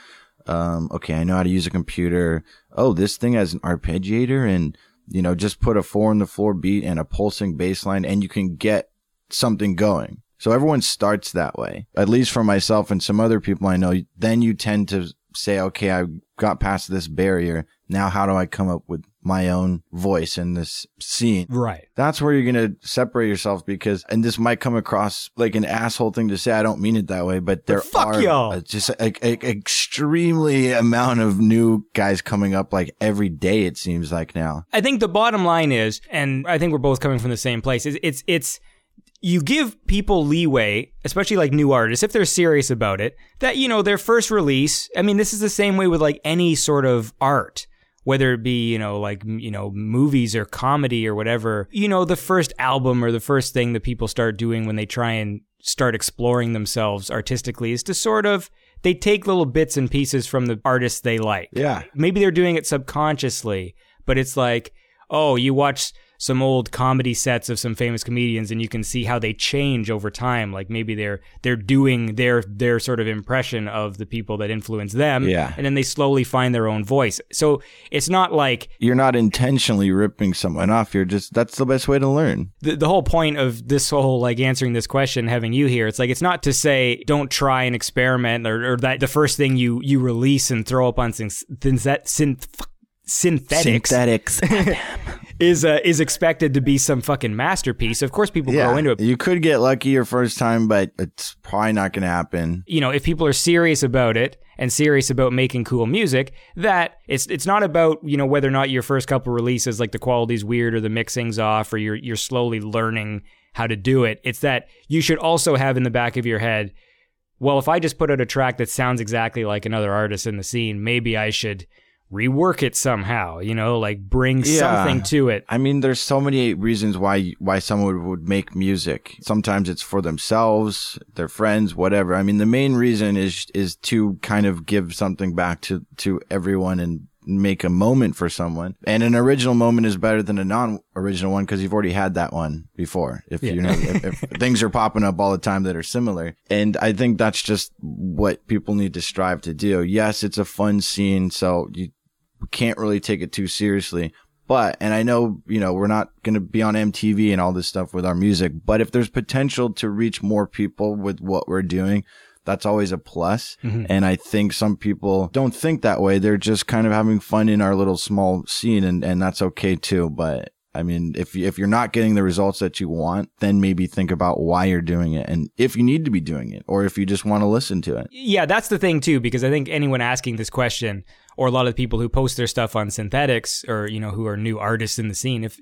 Um, okay, I know how to use a computer. Oh, this thing has an arpeggiator and you know, just put a four on the floor beat and a pulsing bass line and you can get something going. So everyone starts that way. At least for myself and some other people I know, then you tend to say, okay, I got past this barrier. Now how do I come up with my own voice in this scene? Right. That's where you're going to separate yourself because, and this might come across like an asshole thing to say. I don't mean it that way, but there fuck are y'all. just a, extremely amount of new guys coming up like every day. It seems like now. I think the bottom line is, and I think we're both coming from the same place. Is it's it's you give people leeway, especially like new artists, if they're serious about it, that you know their first release. I mean, this is the same way with like any sort of art. Whether it be, you know, like, you know, movies or comedy or whatever, you know, the first album or the first thing that people start doing when they try and start exploring themselves artistically is to sort of, they take little bits and pieces from the artists they like Yeah. maybe they're doing it subconsciously, but it's like, oh, you watch some old comedy sets of some famous comedians and you can see how they change over time like maybe they're they're doing their their sort of impression of the people that influence them Yeah. and then they slowly find their own voice so it's not like You're not intentionally ripping someone off. You're just that's the best way to learn. the, the whole point of this whole like answering this question having you here it's like it's not to say don't try and experiment or, or that the first thing you you release and throw up on synth, synth, synth, Synthetix Synthetix. is uh, is expected to be some fucking masterpiece of course people grow into it You could get lucky your first time, but it's probably not going to happen. you know, if people are serious about it and serious about making cool music, that it's it's not about you know whether or not your first couple releases like the quality's weird or the mixing's off or you're you're slowly learning how to do it. It's that you should also have in the back of your head, well, if I just put out a track that sounds exactly like another artist in the scene, maybe I should rework it somehow. You know, like bring Yeah. something to it. I mean, there's so many reasons why why someone would, would make music. Sometimes it's for themselves, their friends, whatever. I mean, the main reason is is to kind of give something back to to everyone and make a moment for someone. And an original moment is better than a non-original one because you've already had that one before. If you know, if, if things are popping up all the time that are similar, and I think that's just what people need to strive to do. Yes, it's a fun scene, so you can't really take it too seriously. But, and I know, you know, we're not going to be on MTV and all this stuff with our music, but if there's potential to reach more people with what we're doing, that's always a plus. Mm-hmm. And I think some people don't think that way. They're just kind of having fun in our little small scene and, and that's okay too. But I mean, if, if you're not getting the results that you want, then maybe think about why you're doing it and if you need to be doing it or if you just want to listen to it. Yeah, that's the thing too, because I think anyone asking this question, or a lot of the people who post their stuff on Synthetix, or you know, who are new artists in the scene, if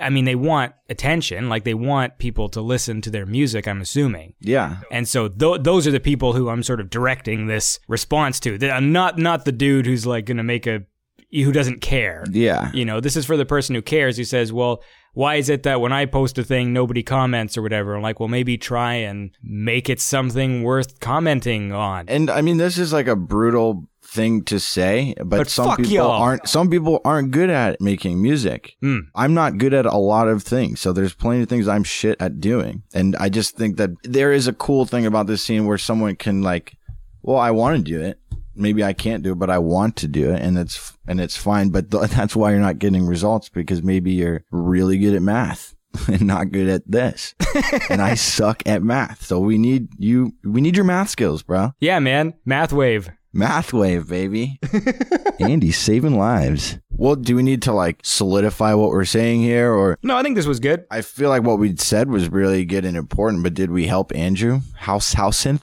I mean, they want attention, like they want people to listen to their music. I'm assuming, Yeah. and so th- those are the people who I'm sort of directing this response to. I'm not not the dude who's like going to make a who doesn't care. Yeah. You know, this is for the person who cares, who says, well, why is it that when I post a thing, nobody comments or whatever? I'm like, well, maybe try and make it something worth commenting on. And I mean, this is like a brutal thing to say, but, But some people y'all. aren't. Some people aren't good at making music. Hmm. I'm not good at a lot of things, so there's plenty of things I'm shit at doing. And I just think that there is a cool thing about this scene where someone can like, well, I want to do it. Maybe I can't do it, but I want to do it, and it's and it's fine. But th- that's why you're not getting results because maybe you're really good at math. And not good at this, and I suck at math. So we need you. We need your math skills, bro. Yeah, man. Math wave. Math wave, baby. Andy saving lives. Well, do we need to like solidify what we're saying here or No, I think this was good. I feel like what we said was really good and important, but did we help Andrew? House house synth?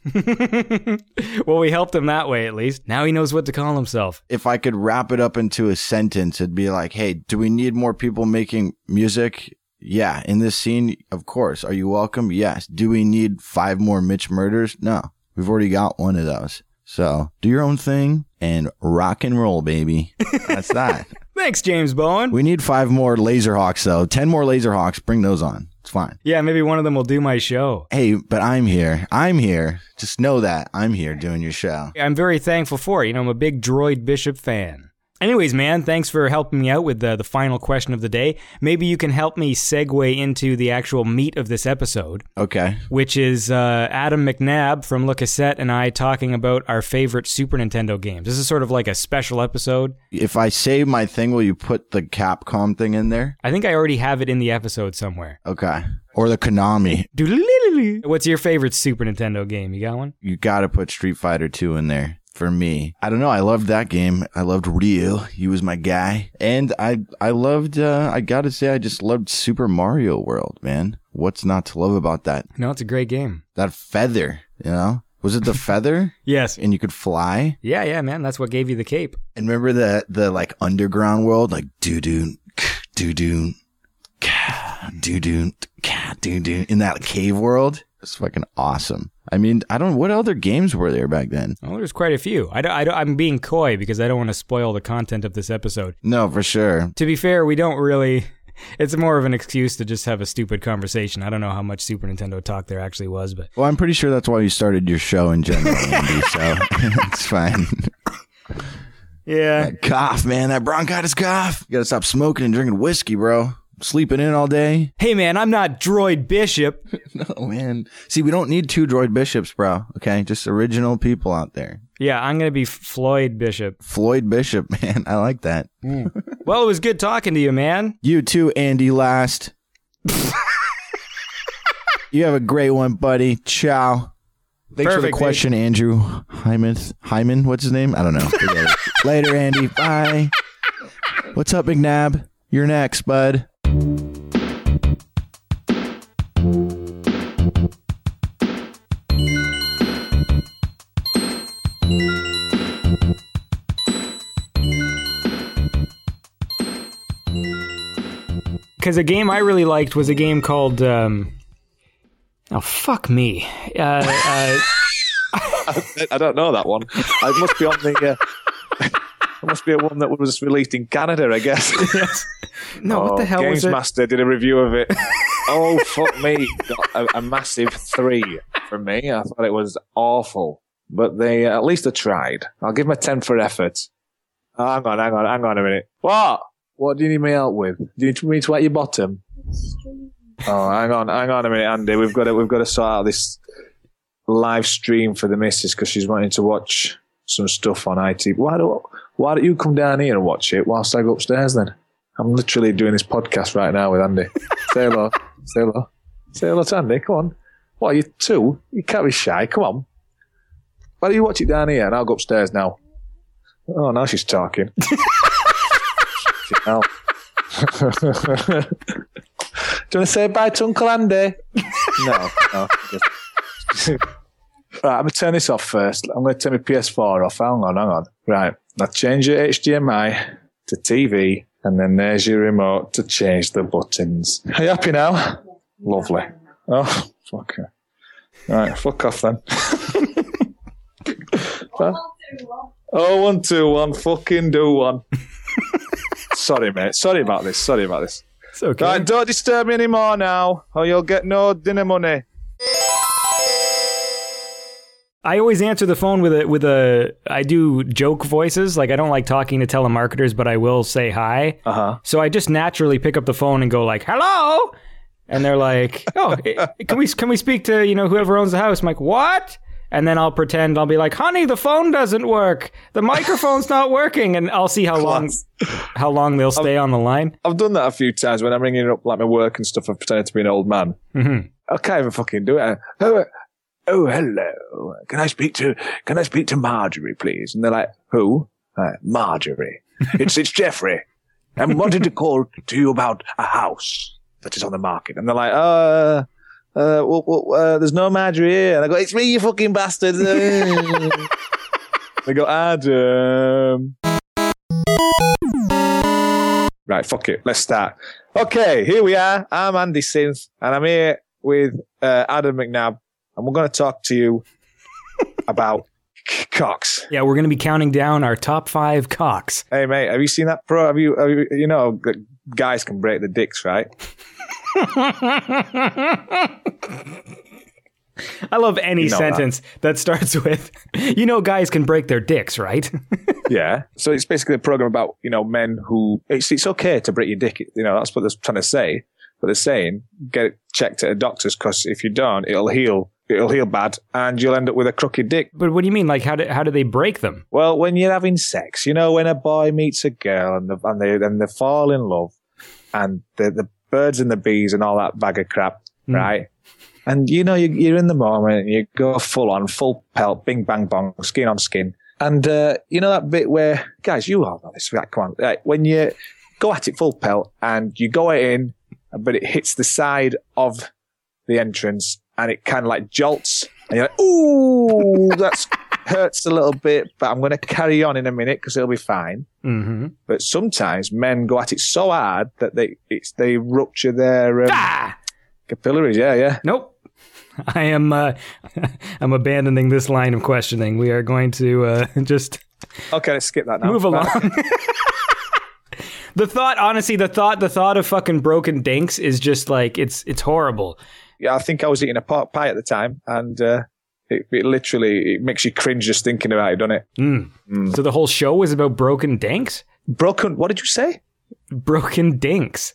well, we helped him that way at least. Now he knows what to call himself. if I could wrap it up into a sentence, it'd be like, Hey, do we need more people making music? Yeah. In this scene, of course. Are you welcome? Yes. Do we need five more Mitch Murders? No. We've already got one of those. So do your own thing and rock and roll, baby. That's that. Thanks, James Bowen. We need five more Lazerhawks though. Ten more Lazerhawks. Bring those on. It's fine. yeah, maybe one of them will do my show. Hey, but I'm here. I'm here. Just know that I'm here doing your show. I'm very thankful for it. You know, I'm a big Droid Bishop fan. Anyways, man, thanks for helping me out with the, the final question of the day. Maybe you can help me segue into the actual meat of this episode, Okay. which is uh, Adam McNabb from Le Cassette and I talking about our favorite Super Nintendo games. This is sort of like a special episode. If I say my thing, will you put the Capcom thing in there? I think I already have it in the episode somewhere. Okay. Or the Konami. What's your favorite Super Nintendo game? You got one? You gotta put Street Fighter 2 in there. For me, I don't know. I loved that game. I loved Ryu. He was my guy, and I I loved. uh I gotta say, I just loved Super Mario World. Man, what's not to love about that? No, it's a great game. That feather, you know? Was it the feather? Yes. And you could fly? Yeah, yeah, man. That's what gave you the cape. And remember the, the like underground world? Like doo doo, doo doo, doo doo, doo doo. In that cave world? It's fucking awesome. I mean, I don't, what other games were there back then? Oh, there's quite a few. I don't, I I'm being coy because I don't want to spoil the content of this episode. No, for sure. To be fair, we don't really. It's more of an excuse to just have a stupid conversation. I don't know how much Super Nintendo talk there actually was, but Well, I'm pretty sure that's why you started your show in general, Andy, so it's fine. yeah, That cough, man, that bronchitis cough. You gotta stop smoking and drinking whiskey, bro. Sleeping in all day. Hey man, I'm not Droid Bishop. no, man. See, we don't need two droid bishops, bro. Okay, just original people out there. Yeah, I'm gonna be Floyd Bishop. Floyd Bishop, man. I like that. Mm. Well, it was good talking to you, man. You too, Andy Last. you have a great one, buddy. Ciao. Thanks for the Perfect, question, Andrew Hyman. Hyman, what's his name? I don't know. Later, Andy. Bye. What's up, McNabb? You're next, bud. Because a game I really liked was a game called. Um, oh fuck me! Uh, uh, I don't know that one. It must be on the. Uh, it must be a one that was released in Canada, I guess. no, what the Oh, hell Games was it? Master did a review of it. oh fuck me! Got a, a massive three from me. I thought it was awful, but they uh, at least they tried. I'll give them a ten for effort. Oh, hang on, hang on, hang on a minute. What? What do you need me help with? Do you need me to wet your bottom? Oh, hang on, hang on a minute, Andy. We've got to, we've got to sort out this live stream for the missus because she's wanting to watch some stuff on IT. Why don't Why don't you come down here and watch it whilst I go upstairs? Then I'm literally doing this podcast right now with Andy. Say hello, say hello, say hello to Andy. Come on. What are you two? You can't be shy. Come on. Why don't you watch it down here and I'll go upstairs now? Oh, now she's talking. Fucking hell. Do you want to say bye to Uncle Andy? no, no. Right, I'm going to turn this off first. I'm going to turn my PS4 off. Hang on, hang on. Right, now change your HDMI to TV, and then there's your remote to change the buttons. Are you happy now? Lovely. Oh, fuck it. Right, fuck off then. oh, one, two, one. Fucking do one. Sorry, mate. Sorry about this. Sorry about this. It's okay. Right, don't disturb me anymore now, or you'll get no dinner money. I always answer the phone with a with a I do joke voices. Like I don't like talking to telemarketers, but I will say hi. Uh huh. So I just naturally pick up the phone and go like, "Hello," and they're like, "Oh, can we can we speak to you know whoever owns the house?" I'm like, "What?" And then I'll pretend I'll be like, "Honey, the phone doesn't work. The microphone's not working," and I'll see how long how long they'll stay on the line. I've done that a few times when I'm ringing up like my work and stuff. I've pretended to be an old man. Mhm. I can't even fucking do it. Oh, oh, hello. Can I speak to Can I speak to Marjorie, please? And they're like, Who? Uh, Marjorie. it's it's Jeffrey. I'm wanting to call to you about a house that is on the market. And they're like, uh. Uh, well, well, uh, there's no Marjorie here. And I go, it's me, you fucking bastard. they go, Adam. Right, fuck it. Let's start. Okay, here we are. I'm Andy Synth, and I'm here with uh, Adam McNabb, and we're going to talk to you about c- cocks. Yeah, we're gonna be counting down our top five cocks. Hey, mate, have you seen that pro? Have you, have you, you know, guys can break the dicks, right? I love any You know that. sentence that. starts with, "You know, guys can break their dicks, right?" Yeah. So it's basically a program about, you know, men who, it's, it's okay to break your dick. You know, that's what they're trying to say. But they're saying, get it checked at a doctor's because if you don't, it'll heal. It'll heal bad and you'll end up with a crooked dick. but what do you mean? Like, how do how do they break them? Well, when you're having sex, you know, when a boy meets a girl and, the, and they and they fall in love, and the the birds and the bees and all that bag of crap, right? And you know, you, you're in the moment, and you go full on, full pelt, bing bang bong, skin on skin, and uh, you know that bit where, guys, you all know this. Right, come on, right, when you go at it full pelt and you go it in, but it hits the side of the entrance and it kind of like jolts, and you're like, ooh, that's hurts a little bit, but I'm going to carry on in a minute because it'll be fine. Mm-hmm. But sometimes men go at it so hard that they it's they rupture their um, Ah! capillaries. Yeah, yeah. Nope. I am. Uh, I'm abandoning this line of questioning. We are going to uh, just Okay, let's skip that now. move along. the thought, honestly, the thought, the thought of fucking broken dinks is just like it's it's horrible. Yeah, I think I was eating a pot pie at the time, and uh, it, it literally it makes you cringe just thinking about it, doesn't it? So the whole show was about broken dinks. Broken. What did you say? Broken dinks.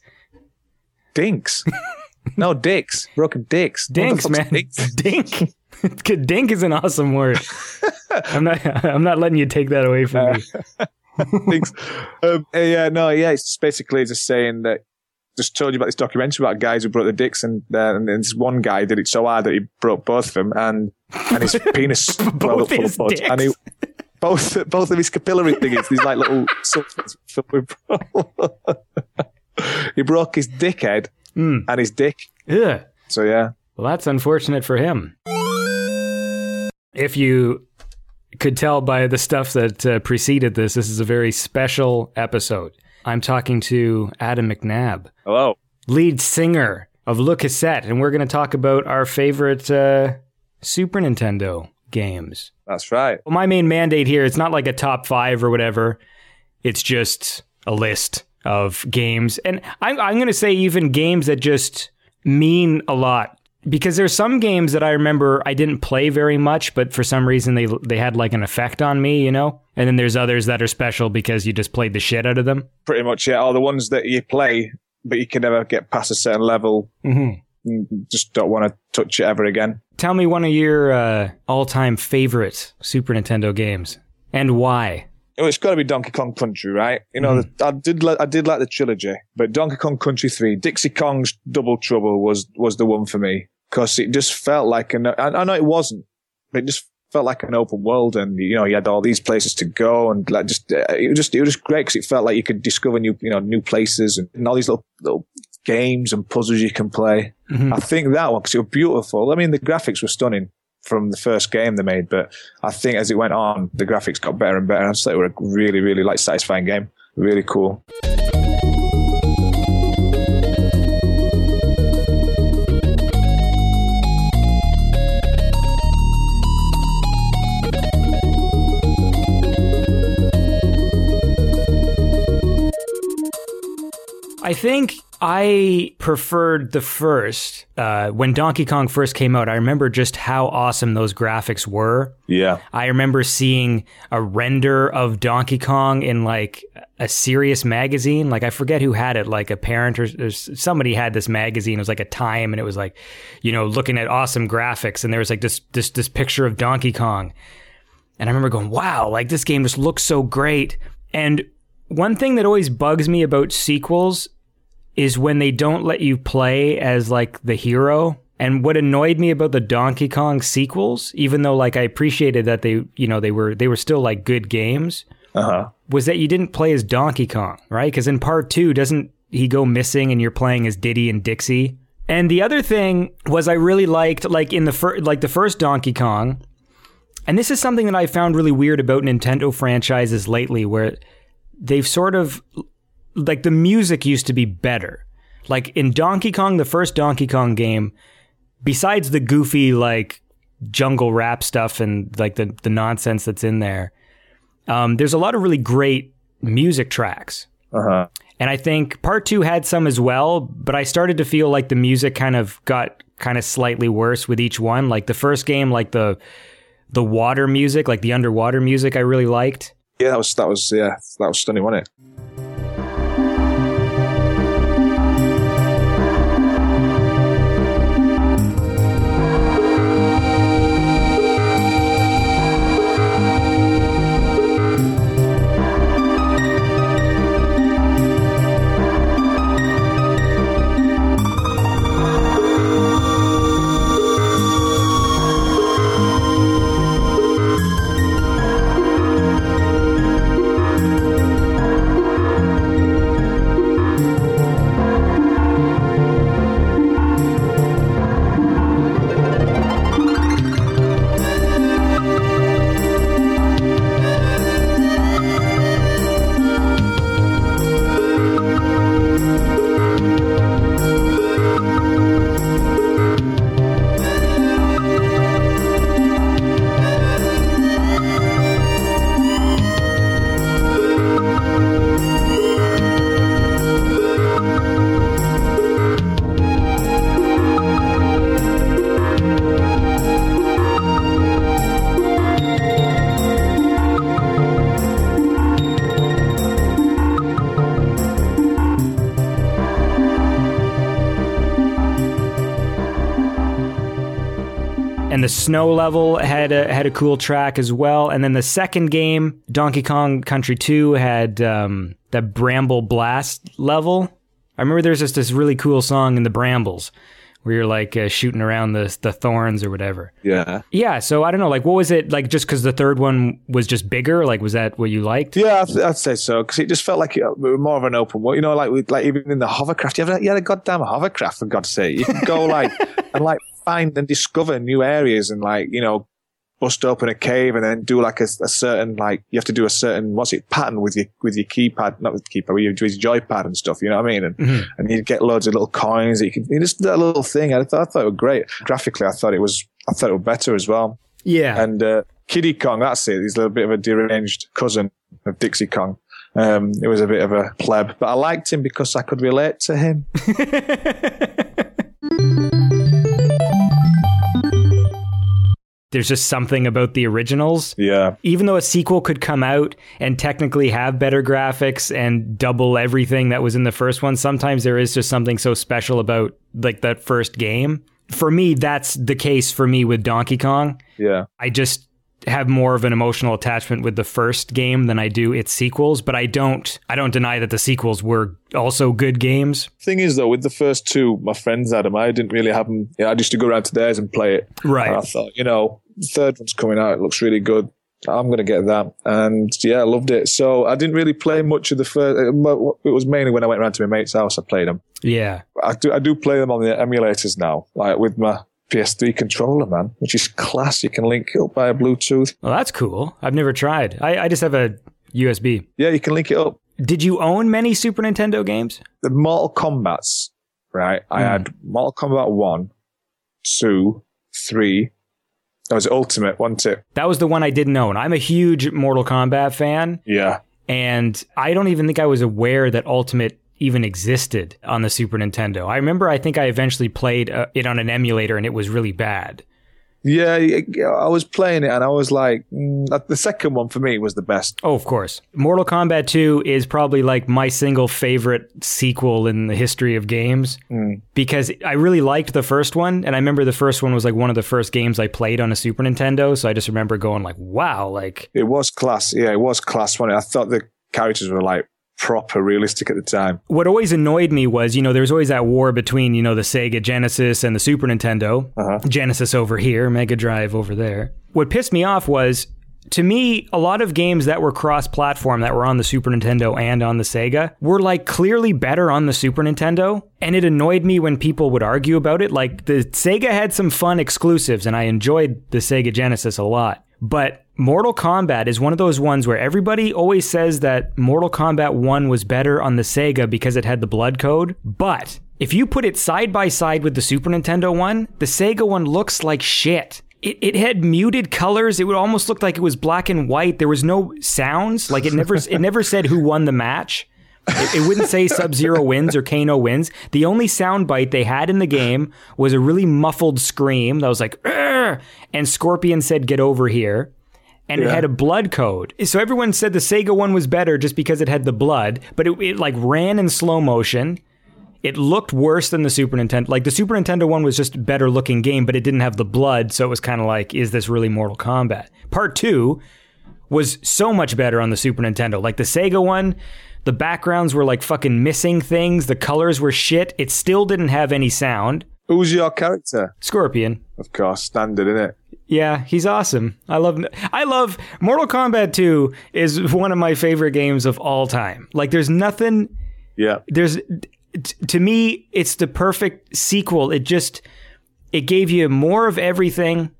dinks. no, dicks. Broken dicks. Dinks, man. dinks? Dink. Dink is an awesome word. I'm not. I'm not letting you take that away from me. Thanks. Um, uh, yeah, no, yeah, it's just basically just saying that. Just told you about this documentary about guys who broke the dicks, and, uh, and this one guy did it so hard that he broke both of them, and and his penis swelled up full of blood, and he both both of his capillary thingies, these like little with he broke his dickhead Hmm. and his dick. Yeah. So yeah, Well, that's unfortunate for him. If you could tell by the stuff that uh, preceded this, this is a very special episode. I'm talking to Adam McNabb, hello. lead singer of Le Cassette, and we're going to talk about our favorite uh, Super Nintendo games. That's right. Well, my main mandate here, it's not like a top five or whatever. It's just a list of games. And I'm, I'm going to say even games that just mean a lot. Because there's some games that I remember I didn't play very much, but for some reason they they had like an effect on me, you know. And then there's others that are special because you just played the shit out of them. Pretty much, yeah. All the ones that you play, but you can never get past a certain level. Mm-hmm. Just don't want to touch it ever again. Tell me one of your uh, all-time favorite Super Nintendo games and why. Oh, it's got to be Donkey Kong Country, right? You know, the, I did li- I did like the trilogy, but Donkey Kong Country Three, Dixie Kong's Double Trouble was was the one for me because it just felt like an. I, I know it wasn't, but it just felt like an open world, and you know, you had all these places to go, and like just uh, it was just it was just great because it felt like you could discover new you know new places and, and all these little little games and puzzles you can play. I think that one because it was beautiful. I mean, the graphics were stunning from the first game they made, but I think as it went on, the graphics got better and better. I just thought it were a really, really like satisfying game. Really cool. I think I preferred the first. Uh, when Donkey Kong first came out, I remember just how awesome those graphics were. Yeah. I remember seeing a render of Donkey Kong in like a serious magazine. Like I forget who had it, like a parent or, or somebody had this magazine. It was like a Time, and it was like, you know, looking at awesome graphics, and there was like this this this picture of Donkey Kong, and I remember going, "Wow, like this game just looks so great." And one thing that always bugs me about sequels is when they don't let you play as like the hero. And what annoyed me about the Donkey Kong sequels, even though like I appreciated that they, you know, they were they were still like good games, Uh huh. was that you didn't play as Donkey Kong, right? Because in part two, doesn't he go missing and you're playing as Diddy and Dixie? And the other thing was I really liked like in the first like the first Donkey Kong, and this is something that I found really weird about Nintendo franchises lately, where they've sort of like the music used to be better. Like in Donkey Kong, the first Donkey Kong game, besides the goofy like jungle rap stuff and like the the nonsense that's in there, um, there's a lot of really great music tracks. Uh huh. And I think part two had some as well, but I started to feel like the music kind of got kind of slightly worse with each one. Like the first game, like the the water music, like the underwater music, I really liked. Yeah, that was that was yeah that was stunning, wasn't it? Snow level had a, had a cool track as well. And then the second game, Donkey Kong Country 2, had um, the Bramble Blast level. I remember there's just this really cool song in the Brambles where you're like uh, shooting around the the thorns or whatever. Yeah. Yeah, so I don't know, like what was it like? Just because the third one was just bigger, like was that what you liked? Yeah, I'd, I'd say so because it just felt like it, more of an open world. You know, like like even in the hovercraft, you have you had a goddamn hovercraft for God's sake. You can go like and like find and discover new areas and like you know bust open a cave and then do like a, a, certain like you have to do a certain what's it pattern with your with your keypad not with the keypad with your, with your joypad and stuff you know what I mean? And Mm-hmm. and you'd get loads of little coins that you can you just that little thing I thought I thought it was great. Graphically I thought it was I thought it was better as well. Yeah, and uh, Kiddy Kong that's it. He's a little bit of a deranged cousin of Dixie Kong. Um, it was a bit of a pleb but I liked him because I could relate to him there's just something about the originals. yeah Even though a sequel could come out and technically have better graphics and double everything that was in the first one, sometimes there is just something so special about like that first game. For me, that's the case for me with Donkey Kong. yeah I just have more of an emotional attachment with the first game than I do its sequels, but I don't I don't deny that the sequels were also good games. Thing is, though, with the first two, my friends had them. I didn't really have them. I used to go around to theirs and play it. Right. And I thought, you know, the third one's coming out. It looks really good. I'm going to get that. And yeah, I loved it. So I didn't really play much of the first. Uh, it was mainly when I went around to my mate's house, I played them. Yeah. I do, I do play them on the emulators now, like with my PS3 controller, man, which is class. You can link it up via Bluetooth. Well, that's cool. I've never tried. I, I just have a USB. Yeah, you can link it up. Did you own many Super Nintendo games? the Mortal Kombat's, right? I hmm. had Mortal Kombat 1, 2, 3. That was Ultimate, wasn't it? That was the one I didn't own. I'm a huge Mortal Kombat fan, Yeah. and I don't even think I was aware that Ultimate even existed on the Super Nintendo. I remember I think I eventually played uh, it on an emulator and it was really bad. Yeah, I was playing it and I was like, mm, the second one for me was the best. Oh, of course. Mortal Kombat 2 is probably like my single favorite sequel in the history of games because I really liked the first one and I remember the first one was like one of the first games I played on a Super Nintendo, so I just remember going like, "Wow, like It was class. Yeah, it was class. Wasn't? I thought the characters were like proper realistic at the time. what always annoyed me was, you know, there was always that war between, you know, the Sega Genesis and the Super Nintendo. Uh-huh. Genesis over here, Mega Drive over there. What pissed me off was, to me, a lot of games that were cross platform that were on the Super Nintendo and on the Sega were like clearly better on the Super Nintendo. And it annoyed me when people would argue about it. Like the Sega had some fun exclusives and I enjoyed the Sega Genesis a lot. But Mortal Kombat is one of those ones where everybody always says that Mortal Kombat 1 was better on the Sega because it had the blood code. But if you put it side by side with the Super Nintendo one, the Sega one looks like shit. It, it had muted colors. It would almost look like it was black and white. There was no sounds. Like it never it never said who won the match. It, it wouldn't say Sub Zero wins or Kano wins. The only soundbite they had in the game was a really muffled scream that was like, "Arr!" and Scorpion said, "Get over here." And it had a blood code. So everyone said the Sega one was better just because it had the blood, but it, it like ran in slow motion. It looked worse than the Super Nintendo. Like the Super Nintendo one was just a better looking game, but it didn't have the blood, so it was kind of like, is this really Mortal Kombat? Part two was so much better on the Super Nintendo. Like the Sega one, the backgrounds were like fucking missing things, the colors were shit. It still didn't have any sound. Who's your character? Scorpion. Of course, standard, innit? Yeah, he's awesome. I love I love Mortal Kombat 2 is one of my favorite games of all time. Like there's nothing Yeah. there's t- to me it's the perfect sequel. It just it gave you more of everything.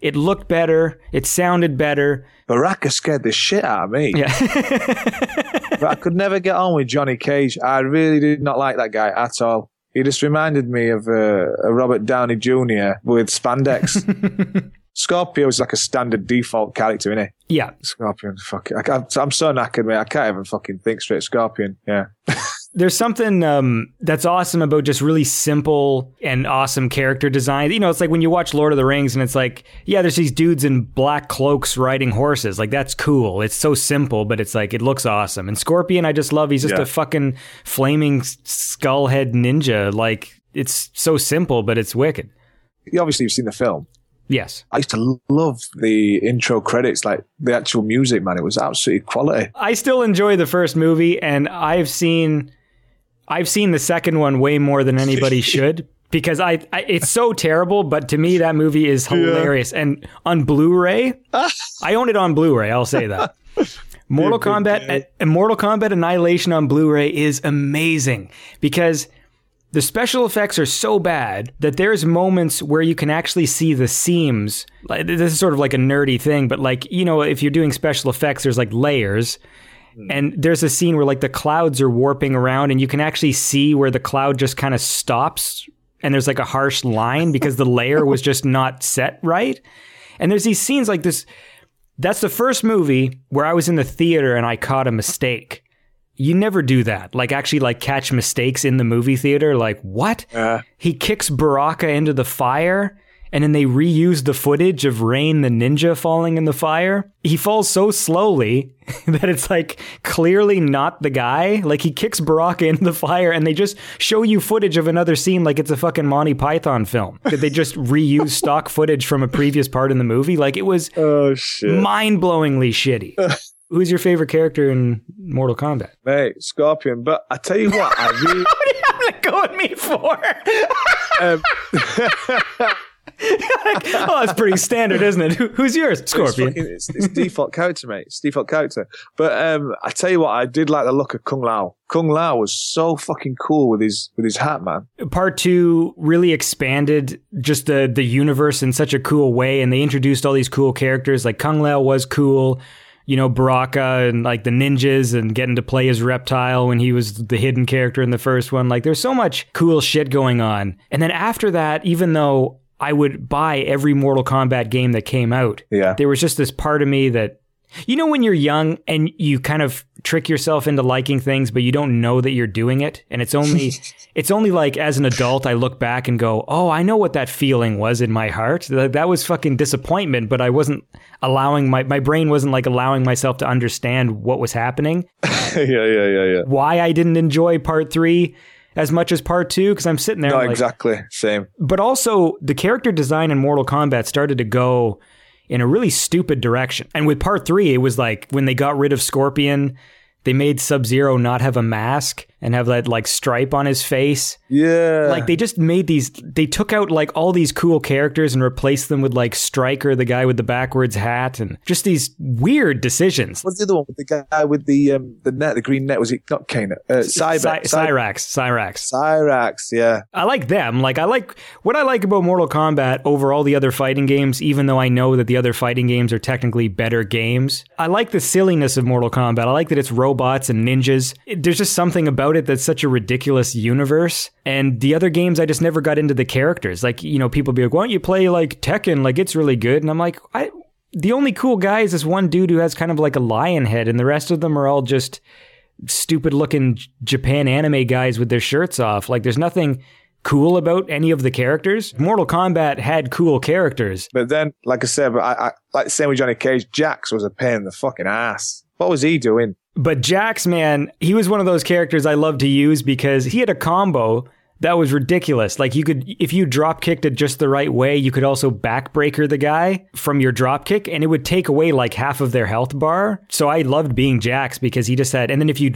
It looked better, it sounded better. Baraka scared the shit out of me. Yeah. but I could never get on with Johnny Cage. I really did not like that guy at all. He just reminded me of uh, a Robert Downey Jr. with spandex. Scorpio is like a standard default character, isn't he? yeah. Scorpion, fuck it. I I'm so knackered, mate. I can't even fucking think straight. Scorpion, yeah. there's something um, that's awesome about just really simple and awesome character design. You know, it's like when you watch Lord of the Rings and it's like, yeah, there's these dudes in black cloaks riding horses. Like that's cool. It's so simple, but it's like it looks awesome. And Scorpion, I just love. He's just Yeah. a fucking flaming s- skull head ninja. Like it's so simple, but it's wicked. Obviously you've seen the film. Yes. I used to love the intro credits, like the actual music, man. It was absolutely quality. I still enjoy the first movie, and I've seen, I've seen the second one way more than anybody should because I, I, it's so terrible. But to me, that movie is hilarious. And on Blu-ray, I own it on Blu-ray. I'll say that. Mortal Kombat, Mortal Kombat Annihilation on Blu-ray is amazing because the special effects are so bad that there's moments where you can actually see the seams. Like, this is sort of like a nerdy thing, but like, you know, if you're doing special effects, there's like layers. Hmm. And there's a scene where like the clouds are warping around and you can actually see where the cloud just kind of stops and there's like a harsh line because the layer was just not set right. And there's these scenes like this. That's the first movie where I was in the theater and I caught a mistake you never do that. Like actually like catch mistakes in the movie theater. Like what? Uh. he kicks Baraka into the fire and then they reuse the footage of Rain the ninja falling in the fire. He falls so slowly that it's like clearly not the guy. Like he kicks Baraka into the fire and they just show you footage of another scene like it's a fucking Monty Python film. Did they just reuse stock footage from a previous part in the movie? Like it was Oh shit, mind-blowingly shitty. Who's your favorite character in Mortal Kombat? mate, Scorpion. But I tell you what, I really. What do you have to go at me for? um, oh, that's pretty standard, isn't it? Who- Who's yours? It's, Scorpion. fucking- it's, it's default character, mate. It's default character. But um, I tell you what, I did like the look of Kung Lao. Kung Lao was so fucking cool with his with his hat, man. Part two really expanded just the the universe in such a cool way, and they introduced all these cool characters. Like Kung Lao was cool. You know, Baraka and like the ninjas and getting to play as Reptile when he was the hidden character in the first one. Like there's so much cool shit going on. And then after that, even though I would buy every Mortal Kombat game that came out, Yeah. there was just this part of me that you know when you're young and you kind of trick yourself into liking things but you don't know that you're doing it and it's only it's only like as an adult I look back and go oh I know what that feeling was in my heart that, that was fucking disappointment but I wasn't allowing my my brain wasn't like allowing myself to understand what was happening yeah, yeah, yeah, yeah. why I didn't enjoy part 3 as much as part 2 cuz I'm sitting there No, like, exactly. Same. but also the character design in Mortal Kombat started to go in a really stupid direction. And with part three, it was like when they got rid of Scorpion, they made Sub Zero not have a mask and have that like stripe on his face. Yeah. Like they just made these, they took out like all these cool characters and replaced them with like Stryker, the guy with the backwards hat, and just these weird decisions. What's the other one with the guy with the um, the net, the green net? Was it not Kana? Uh, Cyber, Cy- Cyrax, Cyrax. Cyrax, yeah. I like them. Like I like what I like about Mortal Kombat over all the other fighting games, even though I know that the other fighting games are technically better games. I like the silliness of Mortal Kombat. I like that it's robots and ninjas. It- there's just something about it that's such a ridiculous universe. And the other games, I just never got into the characters. Like, you know, people be like, why don't you play like Tekken? Like it's really good. And I'm like, I the only cool guy is this one dude who has kind of like a lion head, and the rest of them are all just stupid looking Japan anime guys with their shirts off. Like there's nothing cool about any of the characters. Mortal Kombat had cool characters. But then, like I said, I, I like same with Johnny Cage. Jax was a pain in the fucking ass. What was he doing? But Jax, man, he was one of those characters I love to use because he had a combo that was ridiculous. Like you could, if you drop kicked it just the right way, you could also backbreaker the guy from your drop kick and it would take away like half of their health bar. So I loved being Jax because he just had, and then if you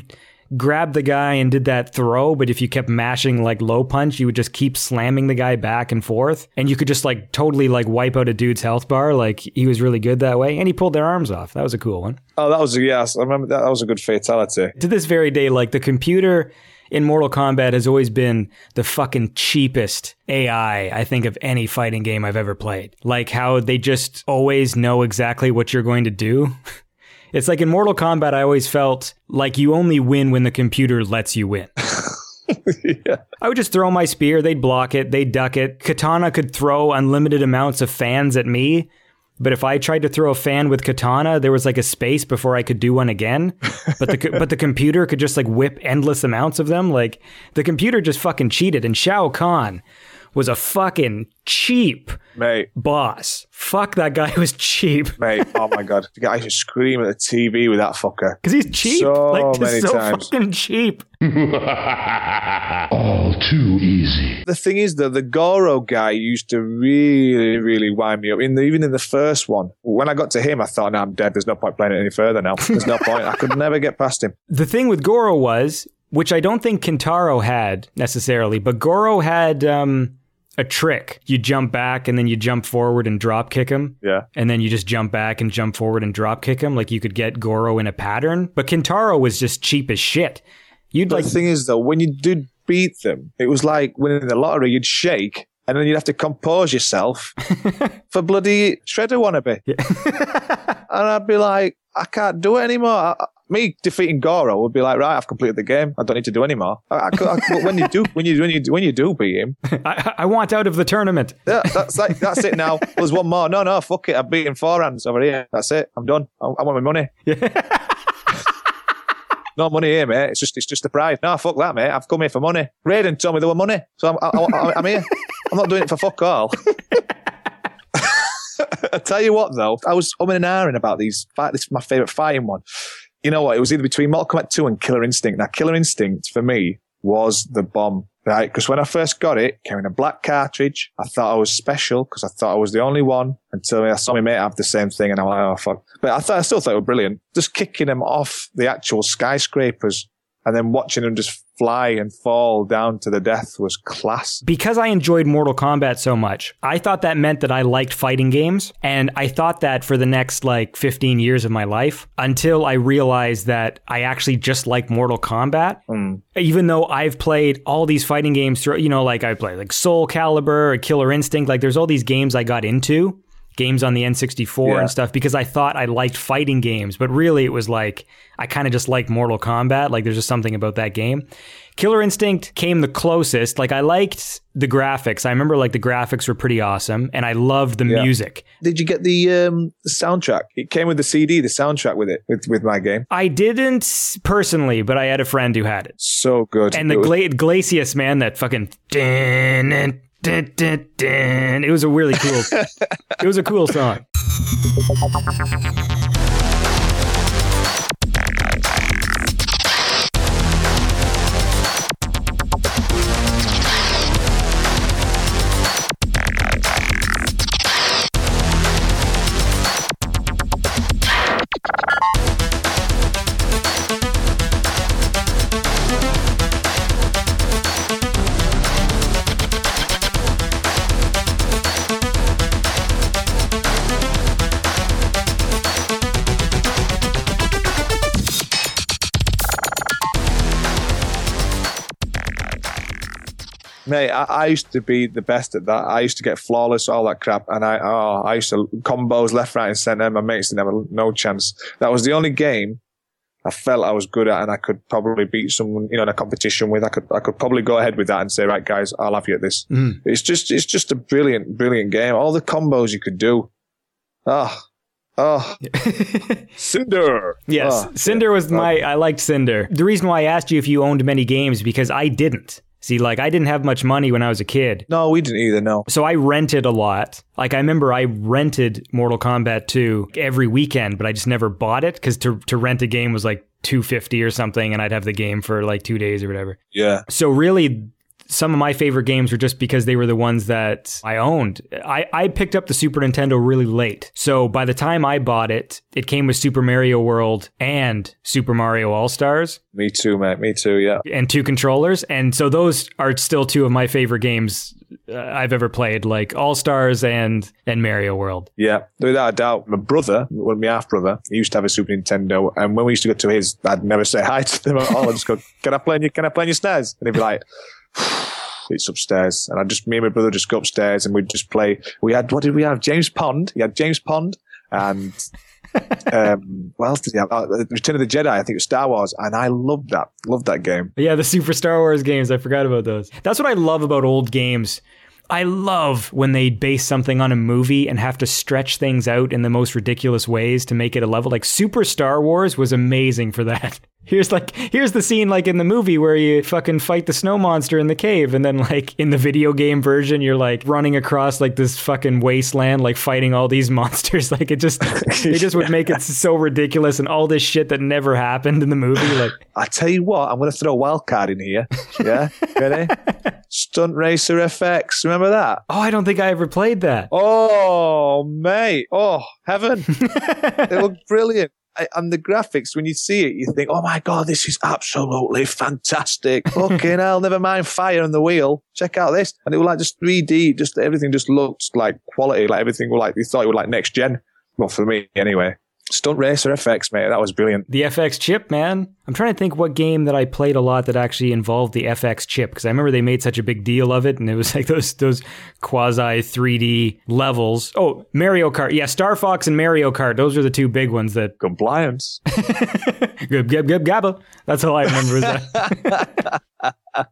grabbed the guy and did that throw, but if you kept mashing like low punch, you would just keep slamming the guy back and forth and you could just like totally like wipe out a dude's health bar. Like he was really good that way and he pulled their arms off. That was a cool one Oh, that was yes. I remember that. That was a good fatality. to this very day, like the computer in Mortal Kombat has always been the fucking cheapest AI, I think, of any fighting game I've ever played. Like how they just always know exactly what you're going to do. It's like in Mortal Kombat, I always felt like you only win when the computer lets you win. yeah. I would just throw my spear, they'd block it, they'd duck it. Kitana could throw unlimited amounts of fans at me. But if I tried to throw a fan with Kitana, there was like a space before I could do one again. But the but the computer could just like whip endless amounts of them. Like the computer just fucking cheated. And Shao Kahn was a fucking cheap Mate, boss. Fuck that guy was cheap. mate, oh my god. The guy used to scream at the TV with that fucker. Because he's cheap. So like, many so times. fucking cheap. All too easy. The thing is that the Goro guy used to really, really wind me up. In the, even in the first one, when I got to him, I thought, "No, I'm dead. There's no point playing it any further now. There's no point. I could never get past him." The thing with Goro was, which I don't think Kintaro had necessarily, but Goro had um, a trick. You jump back and then you jump forward and drop kick him. Yeah. And then you just jump back and jump forward and drop kick him. Like you could get Goro in a pattern. But Kintaro was just cheap as shit. You'd But like the thing is, though, when you did beat them, it was like winning the lottery. You'd shake, and then you'd have to compose yourself for bloody shredder wannabe. and I'd be like, I can't do it anymore. I- me defeating Goro would be like, right, I've completed the game. I don't need to do any more. I, I, I, when you do, when you when you when you do beat him, I, I want out of the tournament. yeah, that's like that's it now. There's one more. No, no, fuck it. I've beaten four hands over here. That's it. I'm done. I, I want my money. no money here, mate. It's just it's just the pride. No, fuck that, mate. I've come here for money. Raiden told me there were money, so I'm I, I'm here. I'm not doing it for fuck all. I tell you what, though, I was umming and ahhing about these. Fight, this is my favorite fighting one. You know what? It was either between Mortal Kombat 2 and Killer Instinct. Now, Killer Instinct for me was the bomb, right? Because when I first got it, in a black cartridge. I thought I was special because I thought I was the only one until I saw my mate have the same thing, and I'm like, oh fuck. But I thought I still thought it was brilliant. Just kicking them off the actual skyscrapers and then watching them just fly and fall down to the death was class. because I enjoyed Mortal Kombat so much, I thought that meant that I liked fighting games. And I thought that for the next like 15 years of my life until I realized that I actually just like Mortal Kombat. Hmm. Even though I've played all these fighting games through, you know, like I played like Soul Calibur or Killer Instinct, like there's all these games I got into. Games on the N64 Yeah. and stuff because I thought I liked fighting games, but really it was like I kind of just liked Mortal Kombat. Like there's just something about that game. Killer Instinct came the closest. Like I liked the graphics. I remember like the graphics were pretty awesome and I loved the Yeah. music. Did you get the um, soundtrack? It came with the CD, the soundtrack with it, with, with my game. I didn't personally, but I had a friend who had it. So good. And the It was- Gla- Glacius man, that fucking dun, dun, dun, it was a really cool. it was a cool song. Mate, I, I used to be the best at that. I used to get flawless, all that crap, and I oh, I used to combos left, right, and centre. My mates didn't have no chance. That was the only game I felt I was good at, and I could probably beat someone, you know, in a competition with. I could I could probably go ahead with that and say, right, guys, I'll have you at this. Mm. It's just it's just a brilliant, brilliant game. All the combos you could do. Oh, oh, Cinder. Yes, Oh, Cinder was my. I liked Cinder. The reason why I asked you if you owned many games because I didn't. See, like I didn't have much money when I was a kid. No, we didn't either. No. So I rented a lot. Like I remember I rented Mortal Kombat 2 every weekend, but I just never bought it because to, to rent a game was like 250 or something and I'd have the game for like two days or whatever. Yeah. So really some of my favorite games were just because they were the ones that I owned. I, I picked up the Super Nintendo really late. So by the time I bought it, it came with Super Mario World and Super Mario All Stars Me too, mate. Me too. Yeah. and two controllers. And so those are still two of my favorite games uh, I've ever played, like All Stars and and Mario World. Yeah, without a doubt. My brother, well, my half brother, he used to have a Super Nintendo, and when we used to go to his, I'd never say hi to them at all. I'd just go, "Can I play on your, Can I play on your stairs?" And he'd be like, "It's upstairs." And I just, me and my brother just go upstairs, and we'd just play. We had what did we have? James Pond. He had James Pond, and um, what else did he have? Oh, Return of the Jedi. I think it was Star Wars, and I loved that. Loved that game. Yeah, the Super Star Wars games, I forgot about those. That's what I love about old games. I love when they base something on a movie and have to stretch things out in the most ridiculous ways to make it a level. Like Super Star Wars was amazing for that. Here's like here's the scene like in the movie where you fucking fight the snow monster in the cave, and then like in the video game version, you're like running across like this fucking wasteland, like fighting all these monsters. Like it just they just would make it so ridiculous and all this shit that never happened in the movie. Like I tell you what, I'm going to throw a wild card in here. Yeah, ready? Stunt Racer FX. Remember that? oh, I don't think I ever played that. Oh, mate. Oh, heaven. it looked brilliant. And the graphics, when you see it, you think, oh my God, this is absolutely fantastic. Fucking hell, never mind fire on the wheel. Check out this. And it was like just 3D, just everything just looked like quality, like everything was like, you thought it was like next gen. Well, for me anyway. Stunt Racer FX, mate. That was brilliant. The FX chip, man. I'm trying to think what game that I played a lot that actually involved the FX chip because I remember they made such a big deal of it, and it was like those those quasi 3D levels. Oh, Mario Kart, yeah, Star Fox and Mario Kart. Those are the two big ones that. Compliance. Gab gab gab gabba. That's all I remember. Is that.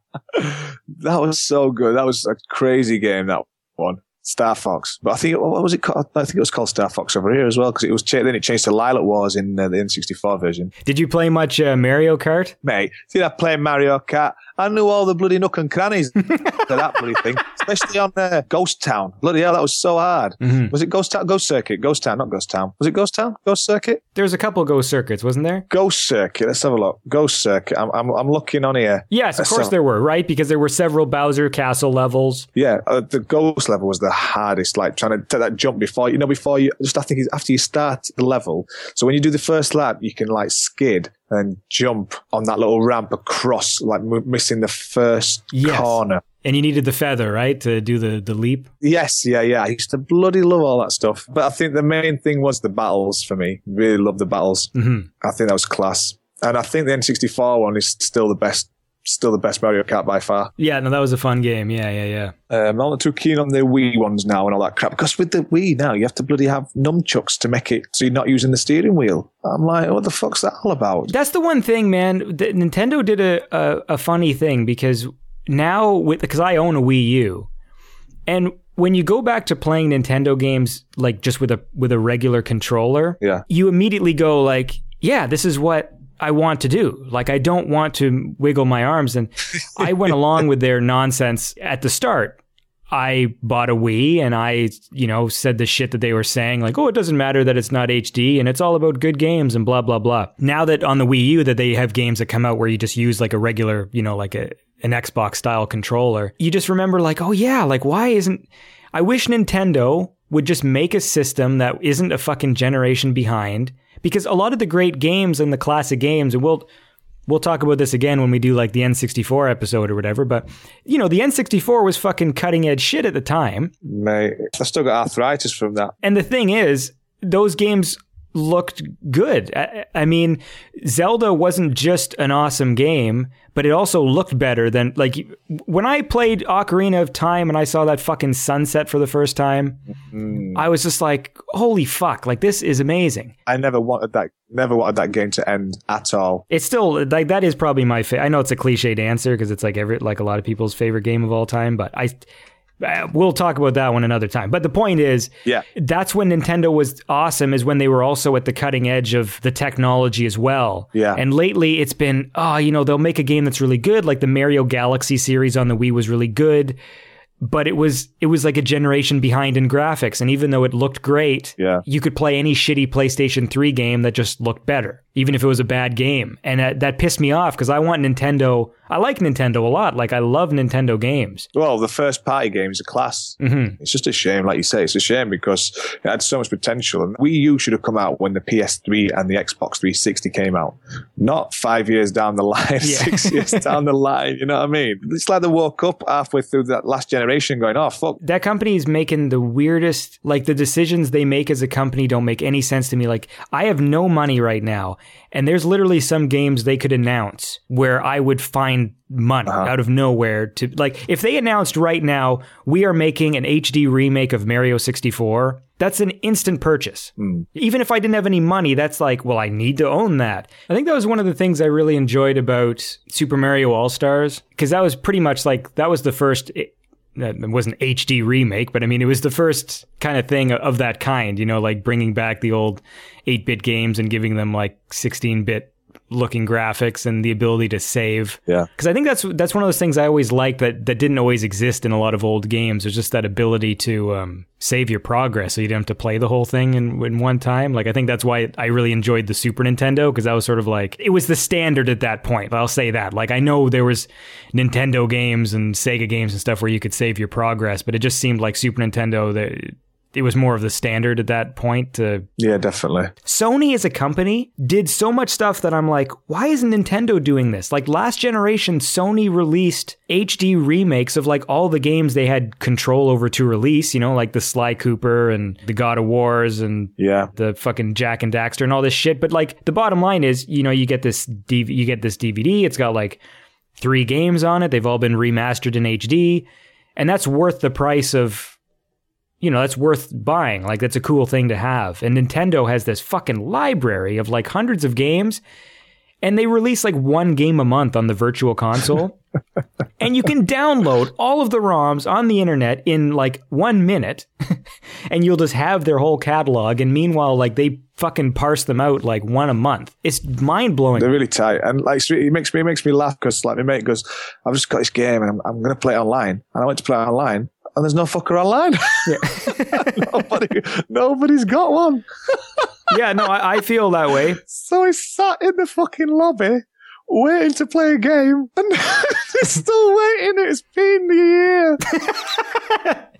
that was so good. That was a crazy game. That one, Star Fox. But I think what was it called? I think it was called Star Fox over here as well because it was cha- then it changed to Lylat Wars in uh, the N64 version. Did you play much uh, Mario Kart? Mate, see that playing Mario Kart? I knew all the bloody nook and crannies to that bloody thing, especially on uh, Ghost Town. Bloody hell, that was so hard. Was it Ghost Town? Ghost Circuit? Ghost Town, not Ghost Town. Was it Ghost Town? Ghost Circuit? There's a couple Ghost circuits, wasn't there? Ghost Circuit. Let's have a look. Ghost Circuit. I'm, I'm, I'm looking on here. Yes, of course there were, right? Because there were several Bowser Castle levels. Yeah, uh, the ghost level was the hardest. Like trying to take that jump before you know before you just I think it's after you start the level. So when you do the first lap, you can like skid and jump on that little ramp across, like m- missing the first Yes. corner. And you needed the feather, right, to do the, the leap? Yes, yeah, yeah. I used to bloody love all that stuff. But I think the main thing was the battles for me. Really loved the battles. Mhm. I think that was class. And I think the N64 one is still the best, still the best Mario Kart by far. Yeah, no, that was a fun game. Yeah, yeah, yeah. Um, I'm not too keen on the Wii ones now and all that crap because with the Wii now you have to bloody have nunchucks to make it so you're not using the steering wheel. I'm like, what the fuck's that all about? That's the one thing, man. The, Nintendo did a, a, a funny thing because now, with because I own a Wii U, and when you go back to playing Nintendo games like just with a with a regular controller, Yeah. you immediately go like, yeah, this is what I want to do. Like I don't want to wiggle my arms, and I went along with their nonsense at the start. I bought a Wii and I, you know, said the shit that they were saying, like, oh, it doesn't matter that it's not HD and it's all about good games and blah, blah, blah. Now that on the Wii U that they have games that come out where you just use like a regular, you know, like a, an Xbox style controller, you just remember like, oh yeah, like why isn't, I wish Nintendo would just make a system that isn't a fucking generation behind because a lot of the great games and the classic games, and we'll, We'll talk about this again when we do like the N64 episode or whatever, but you know, the N64 was fucking cutting edge shit at the time. Mate, I still got arthritis from that. And the thing is, those games looked good. I, I mean, Zelda wasn't just an awesome game, but it also looked better than like when I played Ocarina of Time and I saw that fucking sunset for the first time. Mm. I was just like, "Holy fuck! Like this is amazing." I never wanted that, never wanted that game to end at all. It's still like that is probably my favorite. I know it's a cliched answer because it's like every like a lot of people's favorite game of all time, but I. uh, We'll talk about that one another time. But the point is, Yeah. that's when Nintendo was awesome, is when they were also at the cutting edge of the technology as well. Yeah. And lately it's been, oh, you know, they'll make a game that's really good. Like the Mario Galaxy series on the Wii was really good. But it was it was like a generation behind in graphics, and even though it looked great, Yeah. you could play any shitty PlayStation 3 game that just looked better, even if it was a bad game. And that, that pissed me off because I want Nintendo. I like Nintendo a lot. Like, I love Nintendo games. Well, the first party games are class. Mm-hmm. It's just a shame, like you say, it's a shame because it had so much potential. And Wii U should have come out when the PS3 and the Xbox 360 came out, not five years down the line, six years down the line. You know what I mean? It's like they woke up halfway through that last generation going, oh, fuck. That company is making the weirdest, like, the decisions they make as a company don't make any sense to me. Like, I have no money right now, and there's literally some games they could announce where I would find money uh-huh. out of nowhere to, like, if they announced right now, we are making an HD remake of Mario 64, that's an instant purchase. Hmm. Even if I didn't have any money, that's like, well, I need to own that. I think that was one of the things I really enjoyed about Super Mario All Stars, because that was pretty much like, that was the first. It, it wasn't HD remake, but I mean, it was the first kind of thing of that kind, you know, like bringing back the old 8 bit games and giving them like 16 bit looking graphics and the ability to save. Yeah. Because I think that's that's one of those things I always liked that that didn't always exist in a lot of old games. There's just that ability to um, save your progress, so you didn't have to play the whole thing in in one time. Like I think that's why I really enjoyed the Super Nintendo because that was sort of like it was the standard at that point. I'll say that. Like I know there was Nintendo games and Sega games and stuff where you could save your progress, but it just seemed like Super Nintendo that. It was more of the standard at that point to Yeah, definitely. Sony as a company did so much stuff that I'm like, why isn't Nintendo doing this? Like last generation, Sony released HD remakes of like all the games they had control over to release, you know, like the Sly Cooper and the God of Wars and Yeah. the fucking Jak and Daxter and all this shit. But like the bottom line is, you know, you get this DV- you get this DVD. It's got like three games on it. They've all been remastered in HD, and that's worth the price of. You know, that's worth buying. Like, that's a cool thing to have. And Nintendo has this fucking library of like hundreds of games, and they release like one game a month on the virtual console. and you can download all of the ROMs on the internet in like one minute, and you'll just have their whole catalog. And meanwhile, like they fucking parse them out like one a month. It's mind blowing. They're really tight, and like it makes me it makes me laugh because like my mate goes, "I've just got this game and I'm, I'm going to play it online," and I went to play it online, and there's no fucker online. Nobody, nobody's got one. yeah, no, I, I feel that way. So I sat in the fucking lobby waiting to play a game, and he's still waiting. It's been a year.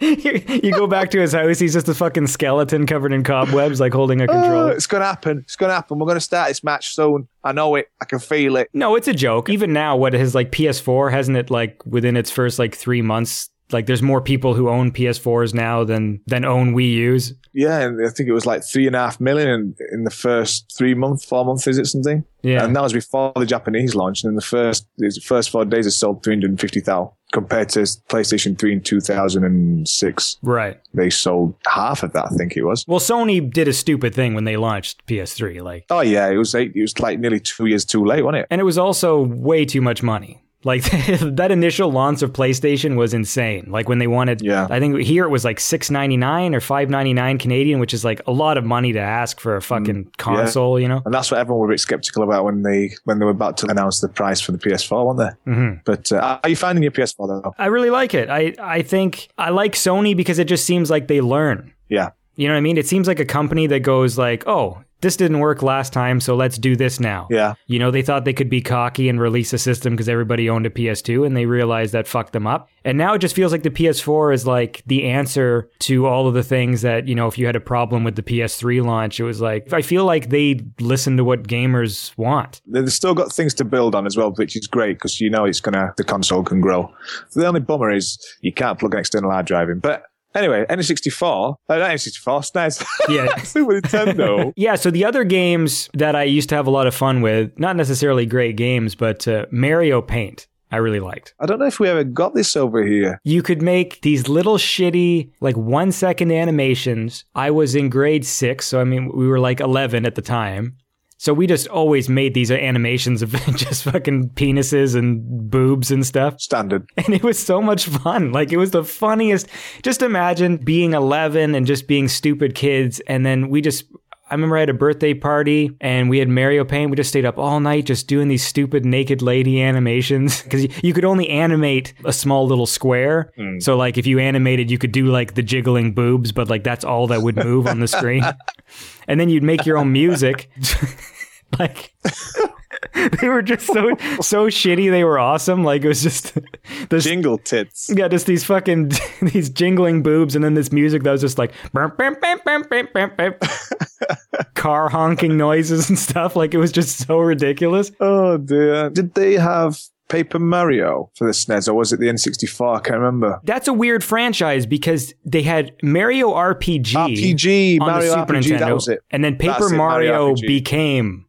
you, you go back to his house, he's just a fucking skeleton covered in cobwebs, like holding a Oh, controller. it's to happen. It's to happen. We're to start this match soon. I know it. I can feel it. No, it's a joke. Even now, what his like PS4 hasn't it like within its first like three months? Like, there's more people who own PS4s now than than own Wii U's. Yeah, and I think it was like three and a half million in, in the first three months, four months, is it something? Yeah. And that was before the Japanese launch. And in the first the first four days, it sold 350,000 compared to PlayStation 3 in 2006. Right. They sold half of that, I think it was. Well, Sony did a stupid thing when they launched PS3, like, Oh, yeah, it was eight, it was like nearly two years too late, wasn't it? and it was also way too much money. Like that initial launch of PlayStation was insane. Like when they wanted, Yeah. I think here it was like six ninety nine or five ninety nine Canadian, which is like a lot of money to ask for a fucking console. You know, And that's what everyone were a bit skeptical about when they when they were about to announce the price for the PS4, weren't they? Mm-hmm. But uh, are you finding your PS4 though? I really like it. I I think I like Sony because it just seems like they learn. Yeah. You know what I mean? It seems like a company that goes like, "Oh, this didn't work last time, so let's do this now." Yeah. You know, they thought they could be cocky and release a system because everybody owned a PS2 and they realized that fucked them up. And now it just feels like the PS4 is like the answer to all of the things that, you know, if you had a problem with the PS3 launch, it was like I feel like they listen to what gamers want. They've still got things to build on as well, which is great because you know it's gonna the console can grow. The only bummer is you can't plug an external hard drive in. But anyway, N64, uh, not N64, SNES, Yeah. Super Nintendo. Yeah, so the other games that I used to have a lot of fun with, not necessarily great games, but uh, Mario Paint, I really liked. I don't know if we ever got this over here. You could make these little shitty, like one second animations. I was in grade six, so I mean, we were like 11 at the time. So we just always made these animations of just fucking penises and boobs and stuff. Standard. And it was so much fun. Like it was the funniest. Just imagine being 11 and just being stupid kids. And then we just, I remember I had a birthday party and we had Mario Paint. We just stayed up all night just doing these stupid naked lady animations because you could only animate a small little square. Hmm. So like if you animated, you could do like the jiggling boobs, but like that's all that would move on the screen. And then you'd make your own music. like they were just so so shitty. They were awesome. Like it was just this Jingle tits. yeah, just these fucking these jingling boobs, and then this music that was just like car honking noises and stuff. Like it was just so ridiculous. Oh dear. Did they have Paper Mario for the SNES or was it the N64? I can't remember. That's a weird franchise because they had Mario RPG, RPG, on Mario the Super RPG, Nintendo, that was it. and then Paper it, Mario, Mario became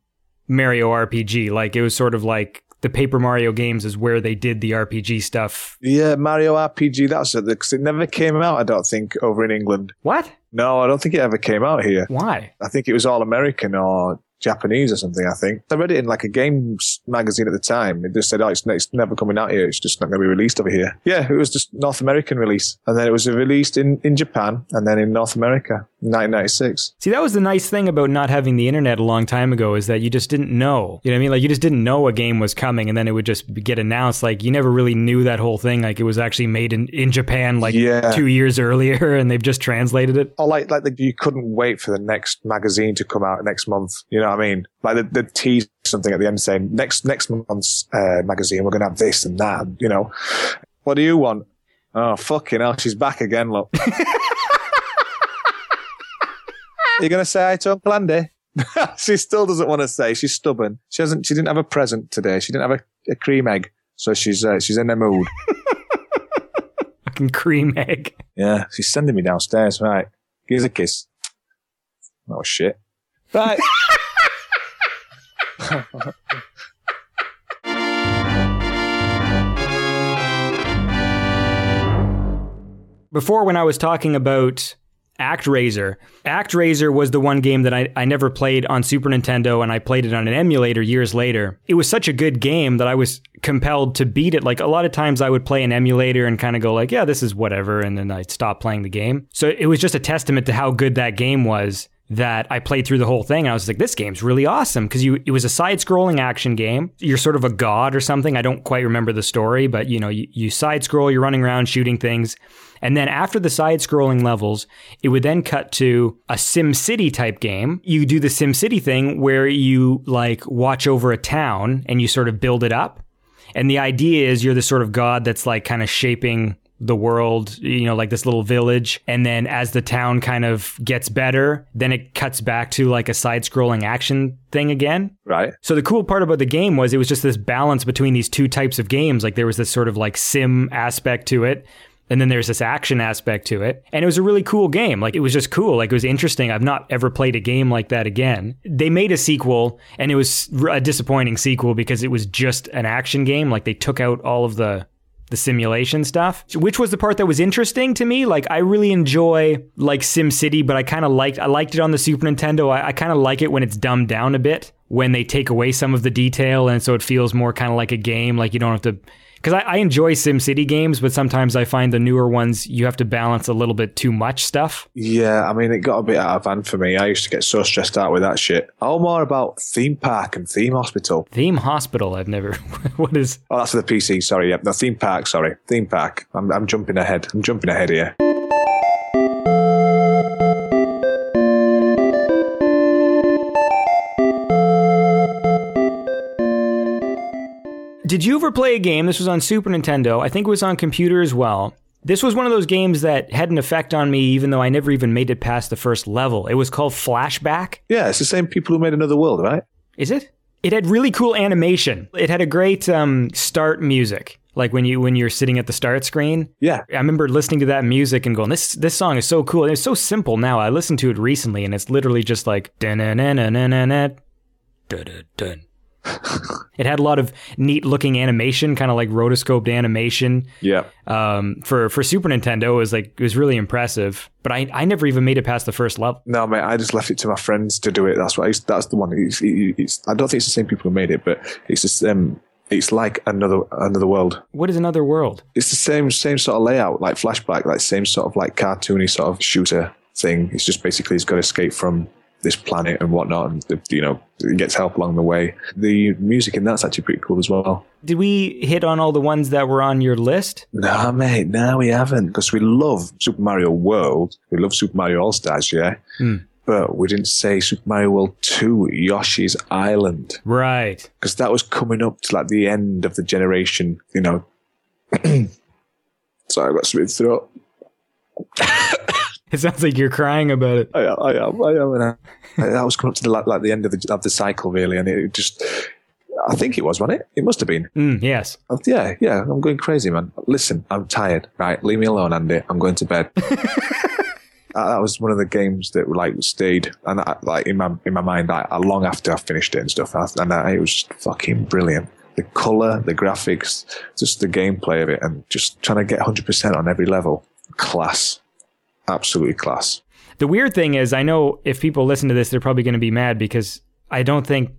Mario RPG. Like it was sort of like the Paper Mario games is where they did the RPG stuff. Yeah, Mario RPG, that's it. Because it never came out, I don't think, over in England. What? No, I don't think it ever came out here. Why? I think it was all American or Japanese or something, I think. I read it in like a games magazine at the time. It just said, oh, it's, it's never coming out here. It's just not going to be released over here. Yeah, it was just North American release. And then it was released in, in Japan and then in North America in 1996. See, that was the nice thing about not having the internet a long time ago is that you just didn't know. You know what I mean? Like you just didn't know a game was coming and then it would just get announced. Like you never really knew that whole thing. Like it was actually made in, in Japan like Yeah. two years earlier and they've just translated it. Or like, like the, you couldn't wait for the next magazine to come out next month. You know what I mean? Like the, the tease something at the end saying next, next month's, uh, magazine, we're going to have this and that. And, you know, what do you want? Oh, fucking hell. She's back again, look. You're going to say hi to Uncle Andy? she still doesn't want to say. She's stubborn. She hasn't, she didn't have a present today. She didn't have a, a cream egg. So she's, uh, she's in the mood. Fucking cream egg. Yeah, she's sending me downstairs. Right. Give us a kiss. Oh, shit. Right. Before, when I was talking about ActRaiser, ActRaiser was the one game that I, I never played on Super Nintendo, and I played it on an emulator years later. It was such a good game that I was compelled to beat it. Like a lot of times, I would play an emulator and kind of go like, "Yeah, this is whatever," and then I'd stop playing the game. So it was just a testament to how good that game was that I played through the whole thing. And I was like, this game's really awesome because you it was a side scrolling action game. You're sort of a god or something. I don't quite remember the story, but you know, you, you side scroll, you're running around shooting things. And then after the side scrolling levels, it would then cut to a Sim City type game. You do the Sim City thing where you like watch over a town and you sort of build it up. And the idea is you're the sort of god that's like kind of shaping the world, you know, like this little village. And then as the town kind of gets better, then it cuts back to like a side scrolling action thing again. right. So the cool part about the game was it was just this balance between these two types of games. Like there was this sort of like sim aspect to it. And then there's this action aspect to it. And it was a really cool game. Like it was just cool. Like it was interesting. I've not ever played a game like that again. They made a sequel and it was a disappointing sequel because it was just an action game. Like they took out all of the the simulation stuff, which was the part that was interesting to me. Like I really enjoy like Sim City, but I kind of liked I liked it on the Super Nintendo. I, I kind of like it when it's dumbed down a bit, when they take away some of the detail, and so it feels more kind of like a game. Like you don't have to. Because I, I enjoy Sim City games, but sometimes I find the newer ones you have to balance a little bit too much stuff. Yeah, I mean, it got a bit out of hand for me. I used to get so stressed out with that shit. All more about theme park and theme hospital. Theme Hospital, I've never. what is? Oh, that's for the PC. Sorry, yeah, no theme park. Sorry, theme park. I'm, I'm jumping ahead. I'm jumping ahead here. Did you ever play a game? This was on Super Nintendo. I think it was on computer as well. This was one of those games that had an effect on me, even though I never even made it past the first level. It was called Flashback. Yeah, it's the same people who made Another World, right? Is it? It had really cool animation. It had a great um, start music, like when you when you're sitting at the start screen. Yeah. I remember listening to that music and going, "This this song is so cool." And it's so simple now. I listened to it recently, and it's literally just like dun dun dun dun dun dun dun dun. It had a lot of neat looking animation, kind of like rotoscoped animation. Yeah. Um, for for Super Nintendo, it was like it was really impressive. But I I never even made it past the first level. No, mate, I just left it to my friends to do it. That's what I that's the one. It's, it- it's, I don't think it's the same people who made it, but it's just um, it's like another another world. What is another world? It's the same same sort of layout, like flashback, like same sort of like cartoony sort of shooter thing. It's just basically he's got to escape from this planet and whatnot, and you know gets help along the way. The music in that's actually pretty cool as well. Did we hit on all the ones that were on your list? No, mate, no, we haven't because we love Super Mario World. We love Super Mario All Stars, yeah. Hmm. But we didn't say Super Mario World 2, Yoshi's Island. Right. because that was coming up to like the end of the generation, you know. Sorry, I got something throat. It sounds like you're crying about it. I, I am, I am. And I, that was coming up to the, like, like the end of the of the cycle, really, and it just. I think it was, wasn't it? It must have been. Mm, yes. Uh, Yeah, yeah. I'm going crazy, man. Listen, I'm tired. Right, leave me alone, Andy. I'm going to bed. Uh, that was one of the games that like stayed and I, like in my in my mind like, long after I finished it and stuff. And I, it was just fucking brilliant. The color, the graphics, just the gameplay of it, and just trying to get 100 percent on every level. Class, absolutely class. The weird thing is, I know if people listen to this, they're probably going to be mad because I don't think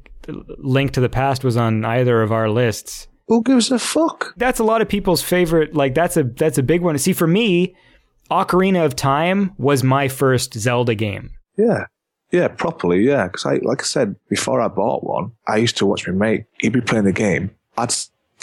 Link to the Past was on either of our lists. Who gives a fuck? That's a lot of people's favorite. Like that's a that's a big one. See, for me, Ocarina of Time was my first Zelda game. Yeah. Yeah, properly, yeah. Because I, like I said, before I bought one, I used to watch my mate. He'd be playing the game. I'd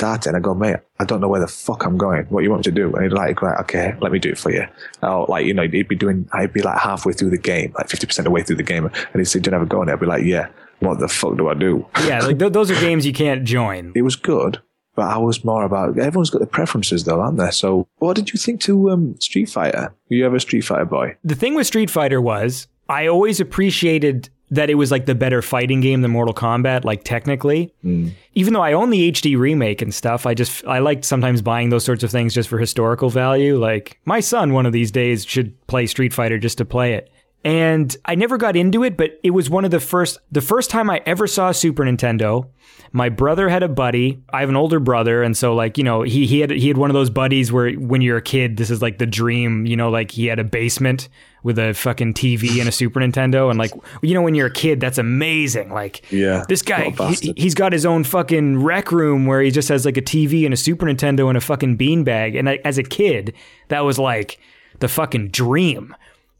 it and I go, mate, I don't know where the fuck I'm going. What you want me to do? And he'd like, right, okay, let me do it for you. Oh, like, you know, he'd be doing, I'd be like halfway through the game, like 50% of the way through the game. And he'd say, do you have a go? And I'd be like, yeah, what the fuck do I do? Yeah, like th- those are games you can't join. It was good, but I was more about, everyone's got their preferences though, aren't they? So what did you think to um, Street Fighter? Were you ever a Street Fighter boy? The thing with Street Fighter was I always appreciated that it was like the better fighting game than Mortal Kombat, like technically. Mm. Even though I own the HD remake and stuff, I just I liked sometimes buying those sorts of things just for historical value. Like my son one of these days should play Street Fighter just to play it. And I never got into it, but it was one of the first the first time I ever saw a Super Nintendo. My brother had a buddy. I have an older brother, and so like you know he he had he had one of those buddies where when you're a kid, this is like the dream. You know, like he had a basement with a fucking TV and a Super Nintendo, and like you know when you're a kid, that's amazing. Like Yeah, this guy what a bastard. he, he's got his own fucking rec room where he just has like a TV and a Super Nintendo and a fucking beanbag. And I, as a kid, that was like the fucking dream.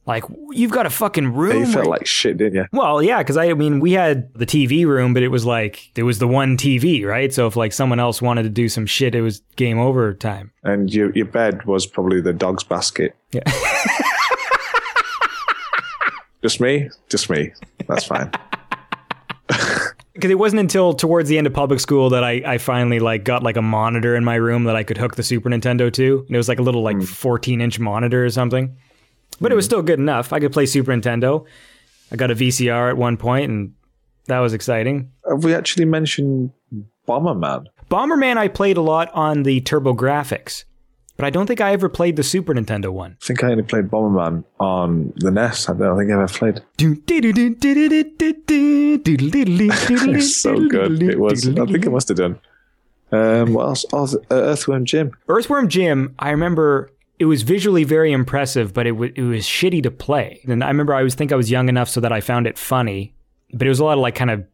Like you've got a fucking room. You felt like shit, didn't you? well, yeah, because I mean, we had the TV room, but it was like it was the one TV, right? So if like someone else wanted to do some shit, it was game over time. And your your bed was probably the dog's basket. Yeah. Just me? Just me. That's fine. Because it wasn't until towards the end of public school that I, I finally like got like a monitor in my room that I could hook the Super Nintendo to. And it was like a little like hmm. 14 inch monitor or something. But it was still good enough. I could play Super Nintendo. I got a VCR at one point, and that was exciting. Have we actually mentioned Bomberman? Bomberman I played a lot on the TurboGrafx, but I don't think I ever played the Super Nintendo one. I think I only played Bomberman on the NES. I don't think I ever played. It's so good. It was. I think it must have done. Um, what else? Oh, uh, Earthworm Jim. Earthworm Jim, I remember it was visually very impressive, but it, w- it was shitty to play. And I remember I was think I was young enough so that I found it funny, but it was a lot of like kind of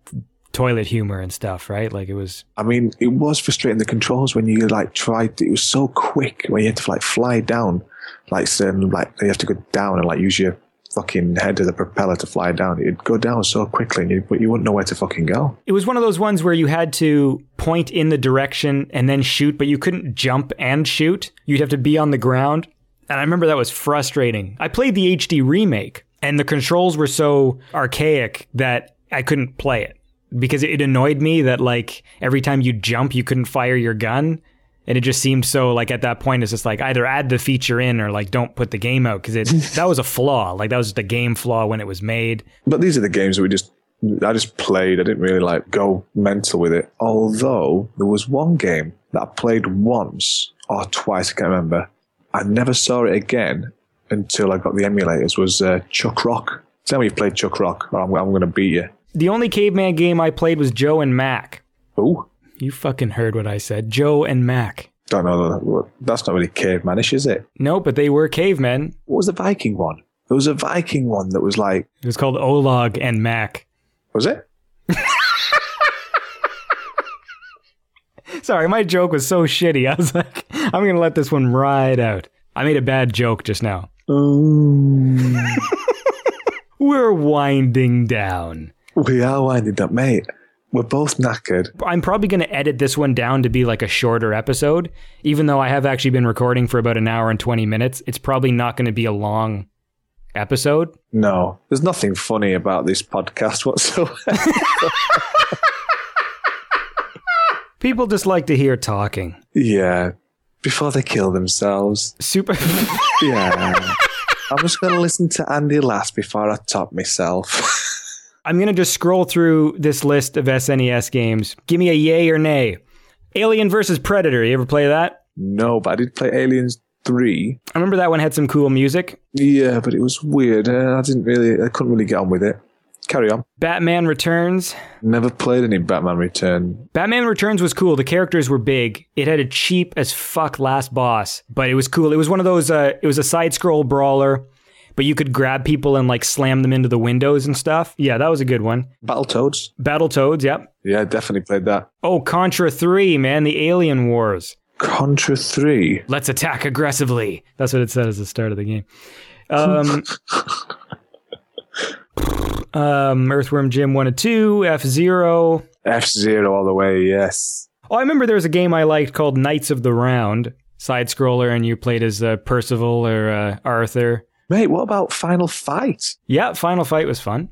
toilet humor and stuff, right? Like it was I mean, it was frustrating the controls when you like tried. It was so quick when you had to like fly down, like certain like you have to go down and like use your fucking head as the propeller to fly down. It'd go down so quickly, and you, you wouldn't know where to fucking go. it was one of those ones where you had to point in the direction and then shoot, but you couldn't jump and shoot. You'd have to be on the ground. And I remember that was frustrating. I played the HD remake, and the controls were so archaic that I couldn't play it because it annoyed me that like every time you jump, you couldn't fire your gun. And it just seemed so like at that point, it's just like either add the feature in or like don't put the game out because it that was a flaw. Like that was a game flaw when it was made. But these are the games that we just. I just played. I didn't really like go mental with it. Although there was one game that I played once or twice. I can't remember. I never saw it again until I got the emulators. Was uh, Chuck Rock? Tell me you played Chuck Rock, or I'm, I'm going to beat you. The only caveman game I played was Joe and Mac. Ooh. You fucking heard what I said. Joe and Mac. Don't know. that- That's not really cavemanish, is it? No, but they were cavemen. What was the Viking one? There was a Viking one that was like, It was called Olog and Mac. was it? Sorry, my joke was so shitty. I was like, I'm going to let this one ride out. I made a bad joke just now. Oh. We're winding down. We are winding up, mate. We're both knackered. I'm probably going to edit this one down to be like a shorter episode, even though I have actually been recording for about an hour and 20 minutes. It's probably not going to be a long episode. No, there's nothing funny about this podcast whatsoever. People just like to hear talking. yeah, before they kill themselves. Super. Yeah. I'm just going to listen to Andy last before I top myself. I'm going to just scroll through this list of SNES games. Give me a yay or nay. Alien versus Predator. You ever play that? no, but I did play Aliens 3. I remember that one had some cool music. Yeah, but it was weird. Uh, I didn't really, I couldn't really get on with it. Carry on. Batman Returns. Never played any Batman Return. Batman Returns was cool. The characters were big. It had a cheap as fuck last boss, but it was cool. It was one of those. Uh, it was a side scroll brawler but you could grab people and like slam them into the windows and stuff. Yeah, that was a good one. Battle Toads. Battle Toads, yep. Yeah, definitely played that. Oh, Contra 3, man, the Alien Wars. Contra 3. Let's attack aggressively. That's what it said as the start of the game. Um, um, Earthworm Jim 1 and 2, F Zero. F Zero all the way, yes. Oh, I remember there was a game I liked called Knights of the Round, side scroller, and you played as uh, Percival or uh, Arthur. Mate, what about Final Fight? Yeah, Final Fight was fun.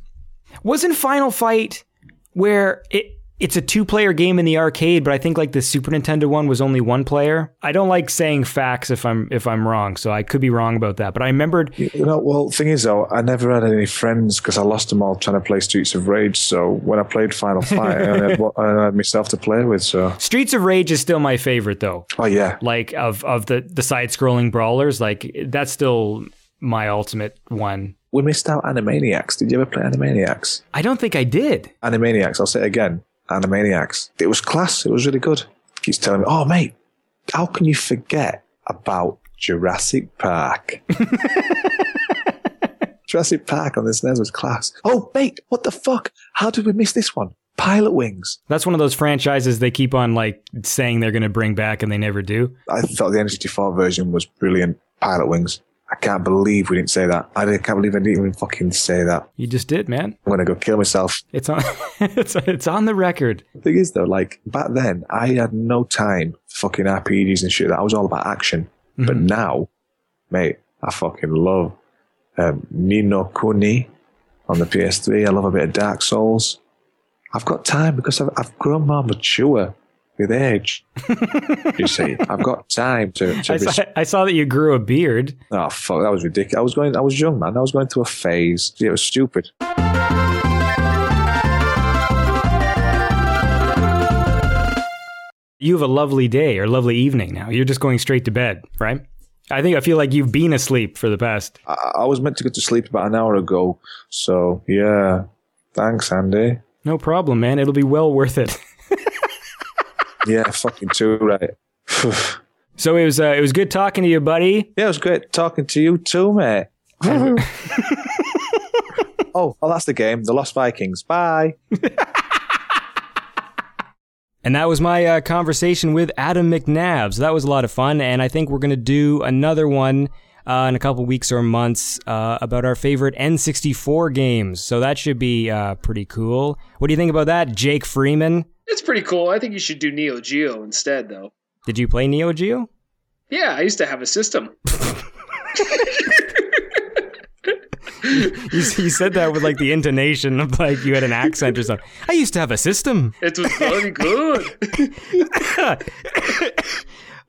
Wasn't Final Fight where it it's a two player game in the arcade, but I think like the Super Nintendo one was only one player. I don't like saying facts if I'm if I'm wrong, so I could be wrong about that. But I remembered You know, well, thing is though, I never had any friends because I lost them all trying to play Streets of Rage. So when I played Final Fight, I only had, I only had myself to play with. So, Streets of Rage is still my favorite though. oh yeah, Like of of the the side scrolling brawlers, like that's still my ultimate one. we missed out Animaniacs. Did you ever play Animaniacs? I don't think I did. Animaniacs. I'll say it again. Animaniacs. It was class. It was really good. He's telling me, oh mate, how can you forget about Jurassic Park? Jurassic Park on this NES was class. Oh mate, what the fuck? How did we miss this one? Pilot Wings. That's one of those franchises they keep on like saying they're going to bring back and they never do. I thought the N64 version was brilliant. Pilot Wings. I can't believe we didn't say that. I can't believe I didn't even fucking say that. You just did, man. I'm gonna go kill myself. It's on it's it's on the record. The thing is though, like back then, I had no time for fucking RPGs and shit. That was all about action. But now, mate, I fucking love um, Ni no Kuni on the PS3. I love a bit of Dark Souls. I've got time because I've, I've grown more mature with age. you see, I've got time to. to I saw, I saw that you grew a beard. oh fuck, that was ridiculous. I was going. I was young, man. I was going through a phase. It was stupid. You have a lovely day or lovely evening now. You're just going straight to bed, right? I think I feel like you've been asleep for the past. I, I was meant to go to sleep about an hour ago. So yeah, thanks, Andy. No problem, man. It'll be well worth it. Yeah, fucking too right. So it was uh, it was good talking to you, buddy. Yeah, it was great talking to you too, mate. oh, oh, that's the game. The Lost Vikings. Bye. And that was my uh, conversation with Adam McNabb. So that was a lot of fun. And I think we're going to do another one uh, in a couple weeks or months uh, about our favorite N64 games. So that should be uh, pretty cool. What do you think about that, Jake Freeman? It's pretty cool. I think you should do Neo Geo instead, though. Did you play Neo Geo? Yeah, I used to have a system. You, you said that with like the intonation of like you had an accent or something. I used to have a system. It was very good.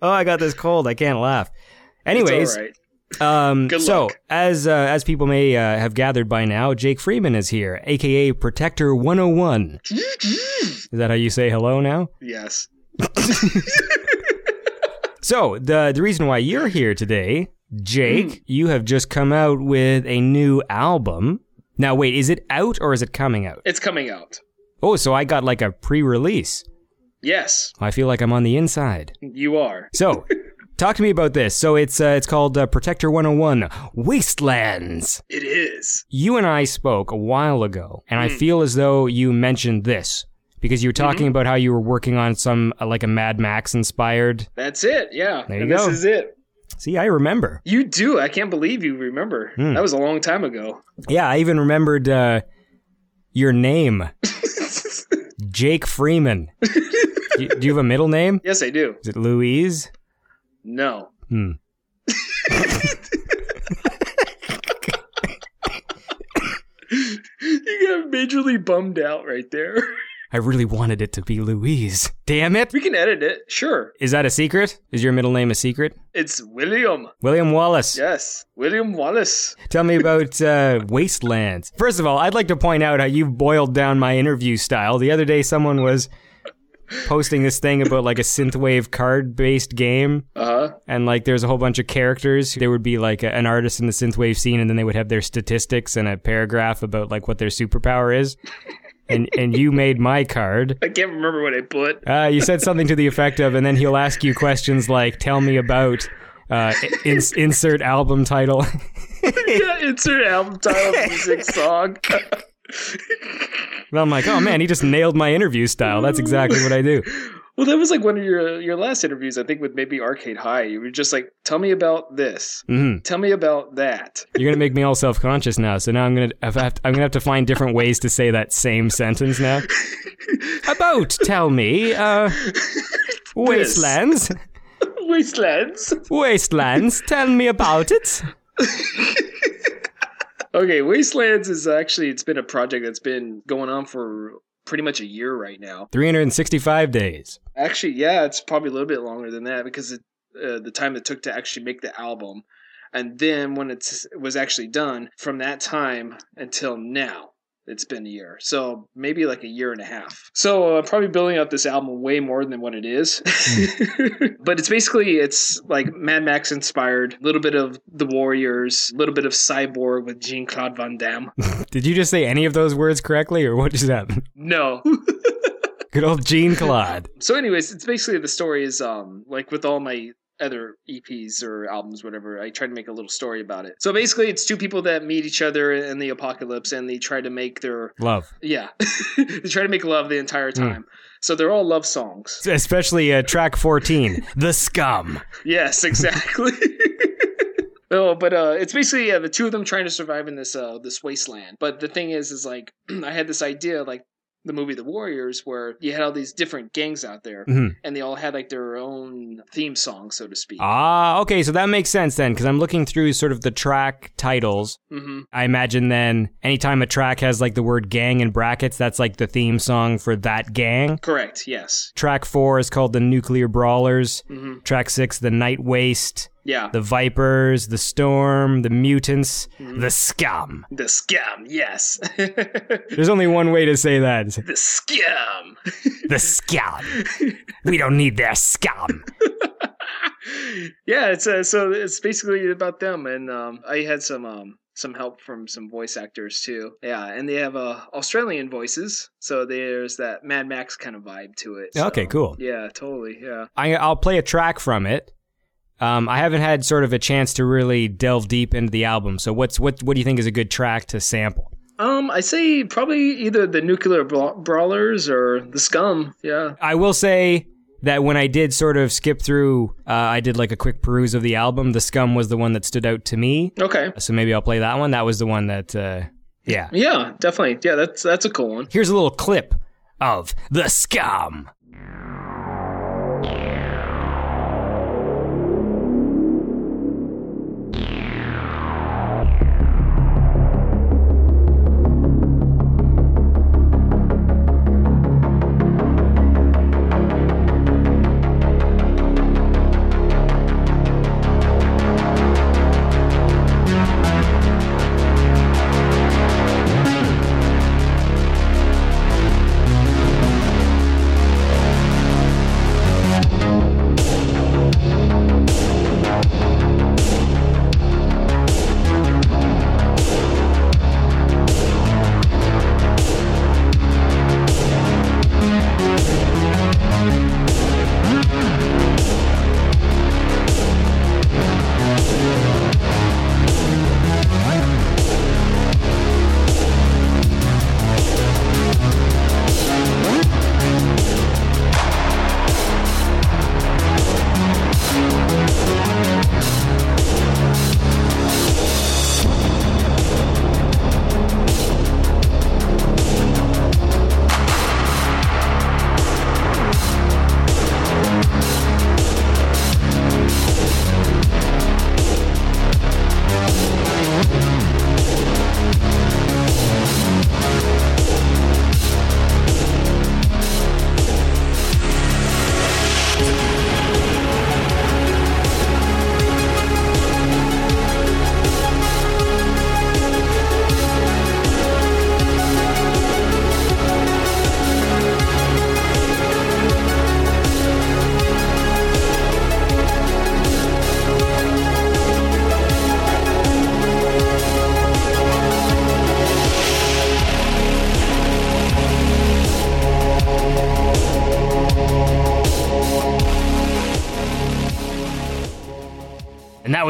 Oh, I got this cold. I can't laugh. Anyways, right. Um, so as uh, as people may uh, have gathered by now, Jake Freeman is here, aka Protector 101. is that how you say hello now? Yes. So the the reason why you're here today, Jake, you have just come out with a new album. Now wait, is it out or is it coming out? It's coming out. Oh, so I got like a pre-release. Yes, I feel like I'm on the inside. you are. So, talk to me about this. So it's uh, it's called uh, Protector 101 Wastelands. It is. You and I spoke a while ago, and I feel as though you mentioned this because you were talking about how you were working on some uh, like a Mad Max inspired. That's it. Yeah. There you and go. this is it. See, I remember. You do. I can't believe you remember. Hmm. That was a long time ago. Yeah, I even remembered uh, your name, Jake Freeman. do, do you have a middle name? Yes, I do. Is it Louise? No. Hmm. You got majorly bummed out right there. I really wanted it to be Louise. Damn it! We can edit it. Sure. Is that a secret? Is your middle name a secret? It's William. William Wallace. Yes. William Wallace. Tell me about uh, Wastelands. First of all, I'd like to point out how you've boiled down my interview style. The other day, someone was posting this thing about like a synthwave card based game, Uh huh. and like there's a whole bunch of characters. There would be like a, an artist in the synthwave scene, and then they would have their statistics and a paragraph about like what their superpower is. And and you made my card. I can't remember what I put. Uh, you said something to the effect of, and then he'll ask you questions like, "Tell me about Uh, ins- insert album title. yeah, insert album title, music, song. And I'm like, oh man, he just nailed my interview style. That's exactly what I do. Well, that was like one of your your last interviews, I think, with maybe Arcade High. You were just like, "Tell me about this. hmm Tell me about that." You're gonna make me all self conscious now. So now I'm gonna to, I'm gonna have to find different ways to say that same sentence now. About tell me, uh, wastelands, Wastelands. wastelands. Tell me about it. Okay, Wastelands is actually it's been a project that's been going on for pretty much a year right now. 365 days. Actually, yeah, it's probably a little bit longer than that because it, uh, the time it took to actually make the album, and then when it's, it was actually done, from that time until now, it's been a year. So maybe like a year and a half. So I'm probably building up this album way more than what it is. but it's basically it's like Mad Max inspired, a little bit of The Warriors, a little bit of Cyborg with Jean Claude Van Damme. Did you just say any of those words correctly, or what just happened? No. Good old Jean Claude. so anyways it's basically the story is um like with all my other eps or albums whatever. I try to make a little story about it. So basically it's two people that meet each other in the apocalypse and they try to make their Love. yeah. They try to make love the entire time. So they're all love songs. Especially uh, track 14, The Scum. yes exactly. Oh, but uh, it's basically yeah, the two of them trying to survive in this uh, this wasteland. But the thing is, is like I had this idea, like the movie The Warriors, where you had all these different gangs out there, Mhm. and they all had like their own theme song, so to speak. Ah, okay, so that makes sense then, because I'm looking through sort of the track titles. hmm I imagine then anytime a track has like the word gang in brackets, that's like the theme song for that gang. Correct. Yes. Track four is called the Nuclear Brawlers. hmm Track six, the Night Waste, Yeah. the Vipers, the Storm, the Mutants, the Scum. The scum. Yes. There's only one way to say that. the scum. The Scum. We don't need their scum. yeah. It's uh, so it's basically about them, and um, I had some um some help from some voice actors too. Yeah, and they have uh Australian voices, so there's that Mad Max kind of vibe to it. so- Okay, cool. Yeah, totally. Yeah. I, I'll play a track from it. Um, I haven't had sort of a chance to really delve deep into the album. So what's what? What do you think is a good track to sample? Um, I say probably either the Nuclear Bra- Brawlers or the Scum. Yeah. I will say that when I did sort of skip through, uh, I did like a quick peruse of the album. The Scum was the one that stood out to me. Okay. So maybe I'll play that one. That was the one that, uh, yeah. Yeah, definitely. Yeah, that's that's a cool one. Here's a little clip of the Scum.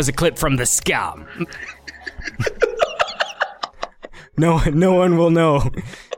Was a clip from the scum. no, no one will know.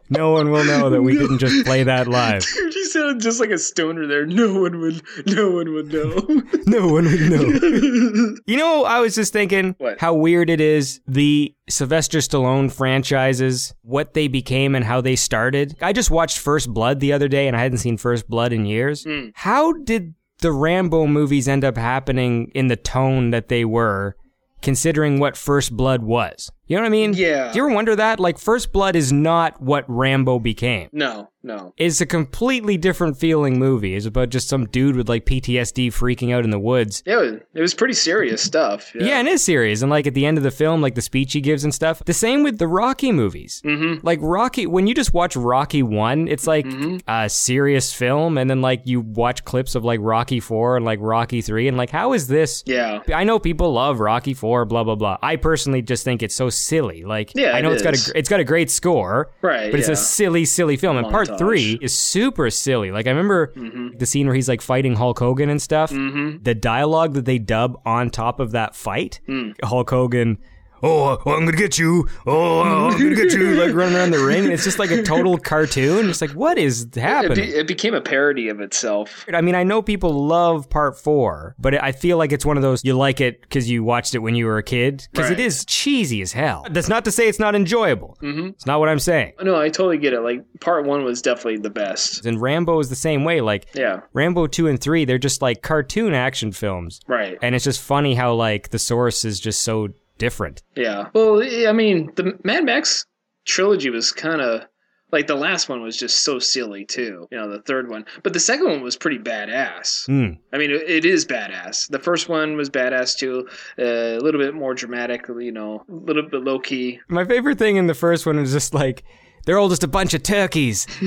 No one will know that we didn't just play that live. Dude, you sounded just like a stoner there. No one would. No one would know. No one would know. you know, I was just thinking What? how weird it is the Sylvester Stallone franchises, what they became and how they started. I just watched First Blood the other day and I hadn't seen First Blood in years. Hmm. How did the Rambo movies end up happening in the tone that they were? Considering what First Blood was. You know what I mean? Yeah. Do you ever wonder that? Like, First Blood is not what Rambo became no, no. It's a completely different feeling movie. It's about just some dude with like PTSD freaking out in the woods. Yeah, it was, it was pretty serious stuff. Yeah. and it is serious. And like at the end of the film, like the speech he gives and stuff. The same with the Rocky movies. Mm-hmm. Like Rocky, when you just watch Rocky 1, it's like a serious film. And then like you watch clips of like Rocky 4 and like Rocky 3. And like, how is this? Yeah. I know people love Rocky 4, blah, blah, blah. I personally just think it's so silly. Like, Yeah, I know it it's got a, it's got a great score. Right, But it's a silly, silly film. And part three is super silly. Like I remember the scene where he's like fighting Hulk Hogan and stuff. Mm-hmm. The dialogue that they dub on top of that fight, Hulk Hogan. Oh, I'm gonna get you! Oh, I'm gonna get you! Like running around the ring, and it's just like a total cartoon. It's like, what is It, happening? be, it became a parody of itself. I mean, I know people love part four, but I feel like it's one of those you like it because you watched it when you were a kid because it Right. is cheesy as hell. That's not to say it's not enjoyable. Mm-hmm. It's not what I'm saying. No, I totally get it. Like part one was definitely the best. And Rambo is the same way. Like Yeah. Rambo 2 and 3, they're just like cartoon action films. Right. And it's just funny how like the source is just so different. Yeah. Well, I mean, the Mad Max trilogy was kind of like the last one was just so silly too. You know, the third one, but the second one was pretty badass. Mm. I mean, it, it is badass. The first one was badass too, uh, a little bit more dramatic. You know, a little bit low key. My favorite thing in the first one is just like they're all just a bunch of turkeys.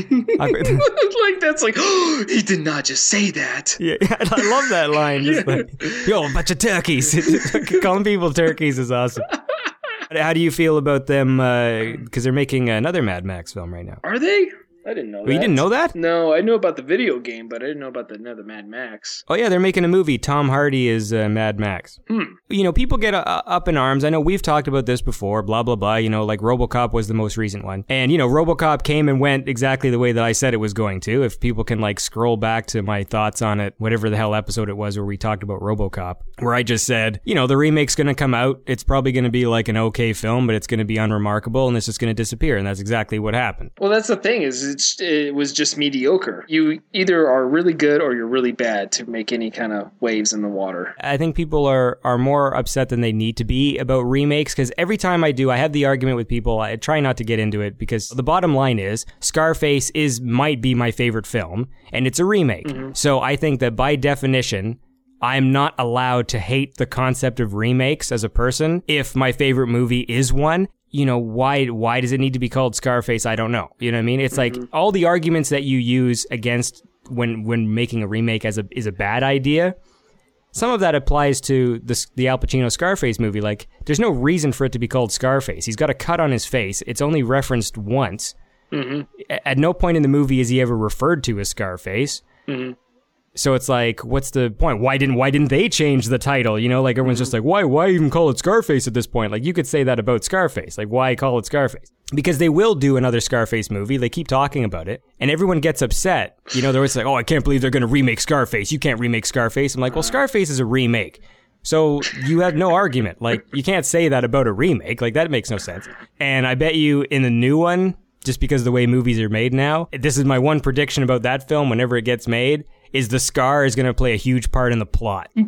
Like that's like, oh, he did not just say that. yeah, I love that line. Just like, yo, a bunch of turkeys. Calling people turkeys is awesome. How do you feel about them? Uh, because they're making another Mad Max film right now. Are they? I didn't know. Oh, you didn't know that? No, I knew about the video game, but I didn't know about the another Mad Max. Oh yeah, they're making a movie. Tom Hardy is uh, Mad Max. Hmm. You know, people get uh, up in arms. I know we've talked about this before. Blah blah blah. You know, like RoboCop was the most recent one, and you know, RoboCop came and went exactly the way that I said it was going to. If people can like scroll back to my thoughts on it, whatever the hell episode it was where we talked about RoboCop, where I just said, you know, the remake's going to come out. It's probably going to be like an okay film, but it's going to be unremarkable, and it's just going to disappear. And that's exactly what happened. Well, that's the thing is it's, it was just mediocre. You either are really good or you're really bad to make any kind of waves in the water. I think people are are more upset than they need to be about remakes because every time I do, I have the argument with people. I try not to get into it because the bottom line is Scarface is might be my favorite film, and it's a remake. Mm-hmm. So I think that by definition. I'm not allowed to hate the concept of remakes as a person if my favorite movie is one. You know, why why does it need to be called Scarface? I don't know. You know what I mean? It's like all the arguments that you use against when when making a remake as a is a bad idea some of that applies to the, the Al Pacino Scarface movie. Like, there's no reason for it to be called Scarface. He's got a cut on his face. It's only referenced once. Mm-hmm. A- At no point in the movie is he ever referred to as Scarface. Mm-hmm. So it's like, what's the point? Why didn't Why didn't they change the title? You know, like everyone's just mm-hmm. like, why Why even call it Scarface at this point? Like you could say that about Scarface. Like why call it Scarface? Because they will do another Scarface movie. They keep talking about it, and everyone gets upset. You know, they're always like, oh, I can't believe they're going to remake Scarface. You can't remake Scarface. I'm like, well, uh-huh. Scarface is a remake. So you have no argument. Like you can't say that about a remake. Like that makes no sense. And I bet you in the new one, just because of the way movies are made now, this is my one prediction about that film. Whenever it gets made, is the scar is going to play a huge part in the plot.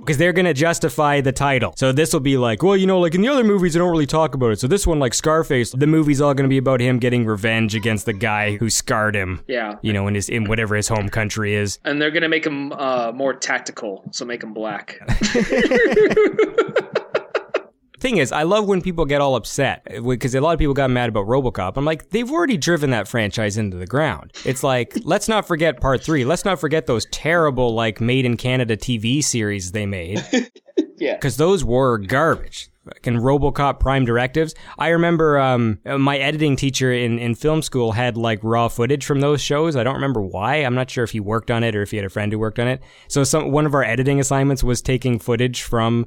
Because they're going to justify the title. So this will be like, well, you know, like in the other movies, they don't really talk about it. So this one, like Scarface, the movie's all going to be about him getting revenge against the guy who scarred him. Yeah. You know, in his in whatever his home country is. And they're going to make him uh, more tactical, so make him black. thing is, I love when people get all upset because a lot of people got mad about RoboCop. I'm like, they've already driven that franchise into the ground. It's like, let's not forget part three. Let's not forget those terrible like made in Canada TV series they made. Yeah. because those were garbage. Fucking RoboCop Prime directives. I remember um, my editing teacher in, in film school had like raw footage from those shows. I don't remember why. I'm not sure if he worked on it or if he had a friend who worked on it. So some one of our editing assignments was taking footage from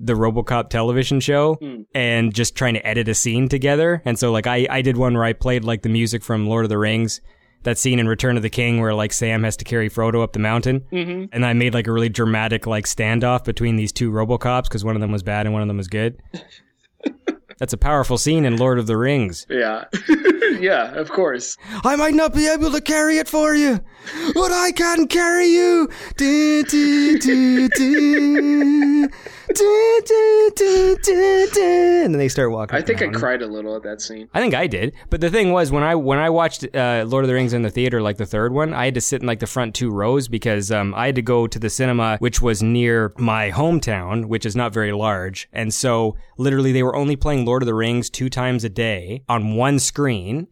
the RoboCop television show and just trying to edit a scene together. And so like I, I did one where I played like the music from Lord of the Rings. That scene in Return of the King where like Sam has to carry Frodo up the mountain. Mm-hmm. And I made like a really dramatic like standoff between these two RoboCops because one of them was bad and one of them was good. That's a powerful scene in Lord of the Rings. Yeah. yeah, of course. I might not be able to carry it for you, but I can carry you. And then they start walking. I think the I cried a little at that scene. I think I did, but the thing was when I when I watched uh, Lord of the Rings in the theater, like the third one, I had to sit in like the front two rows because um, I had to go to the cinema, which was near my hometown, which is not very large, and so literally they were only playing Lord of the Rings two times a day on one screen.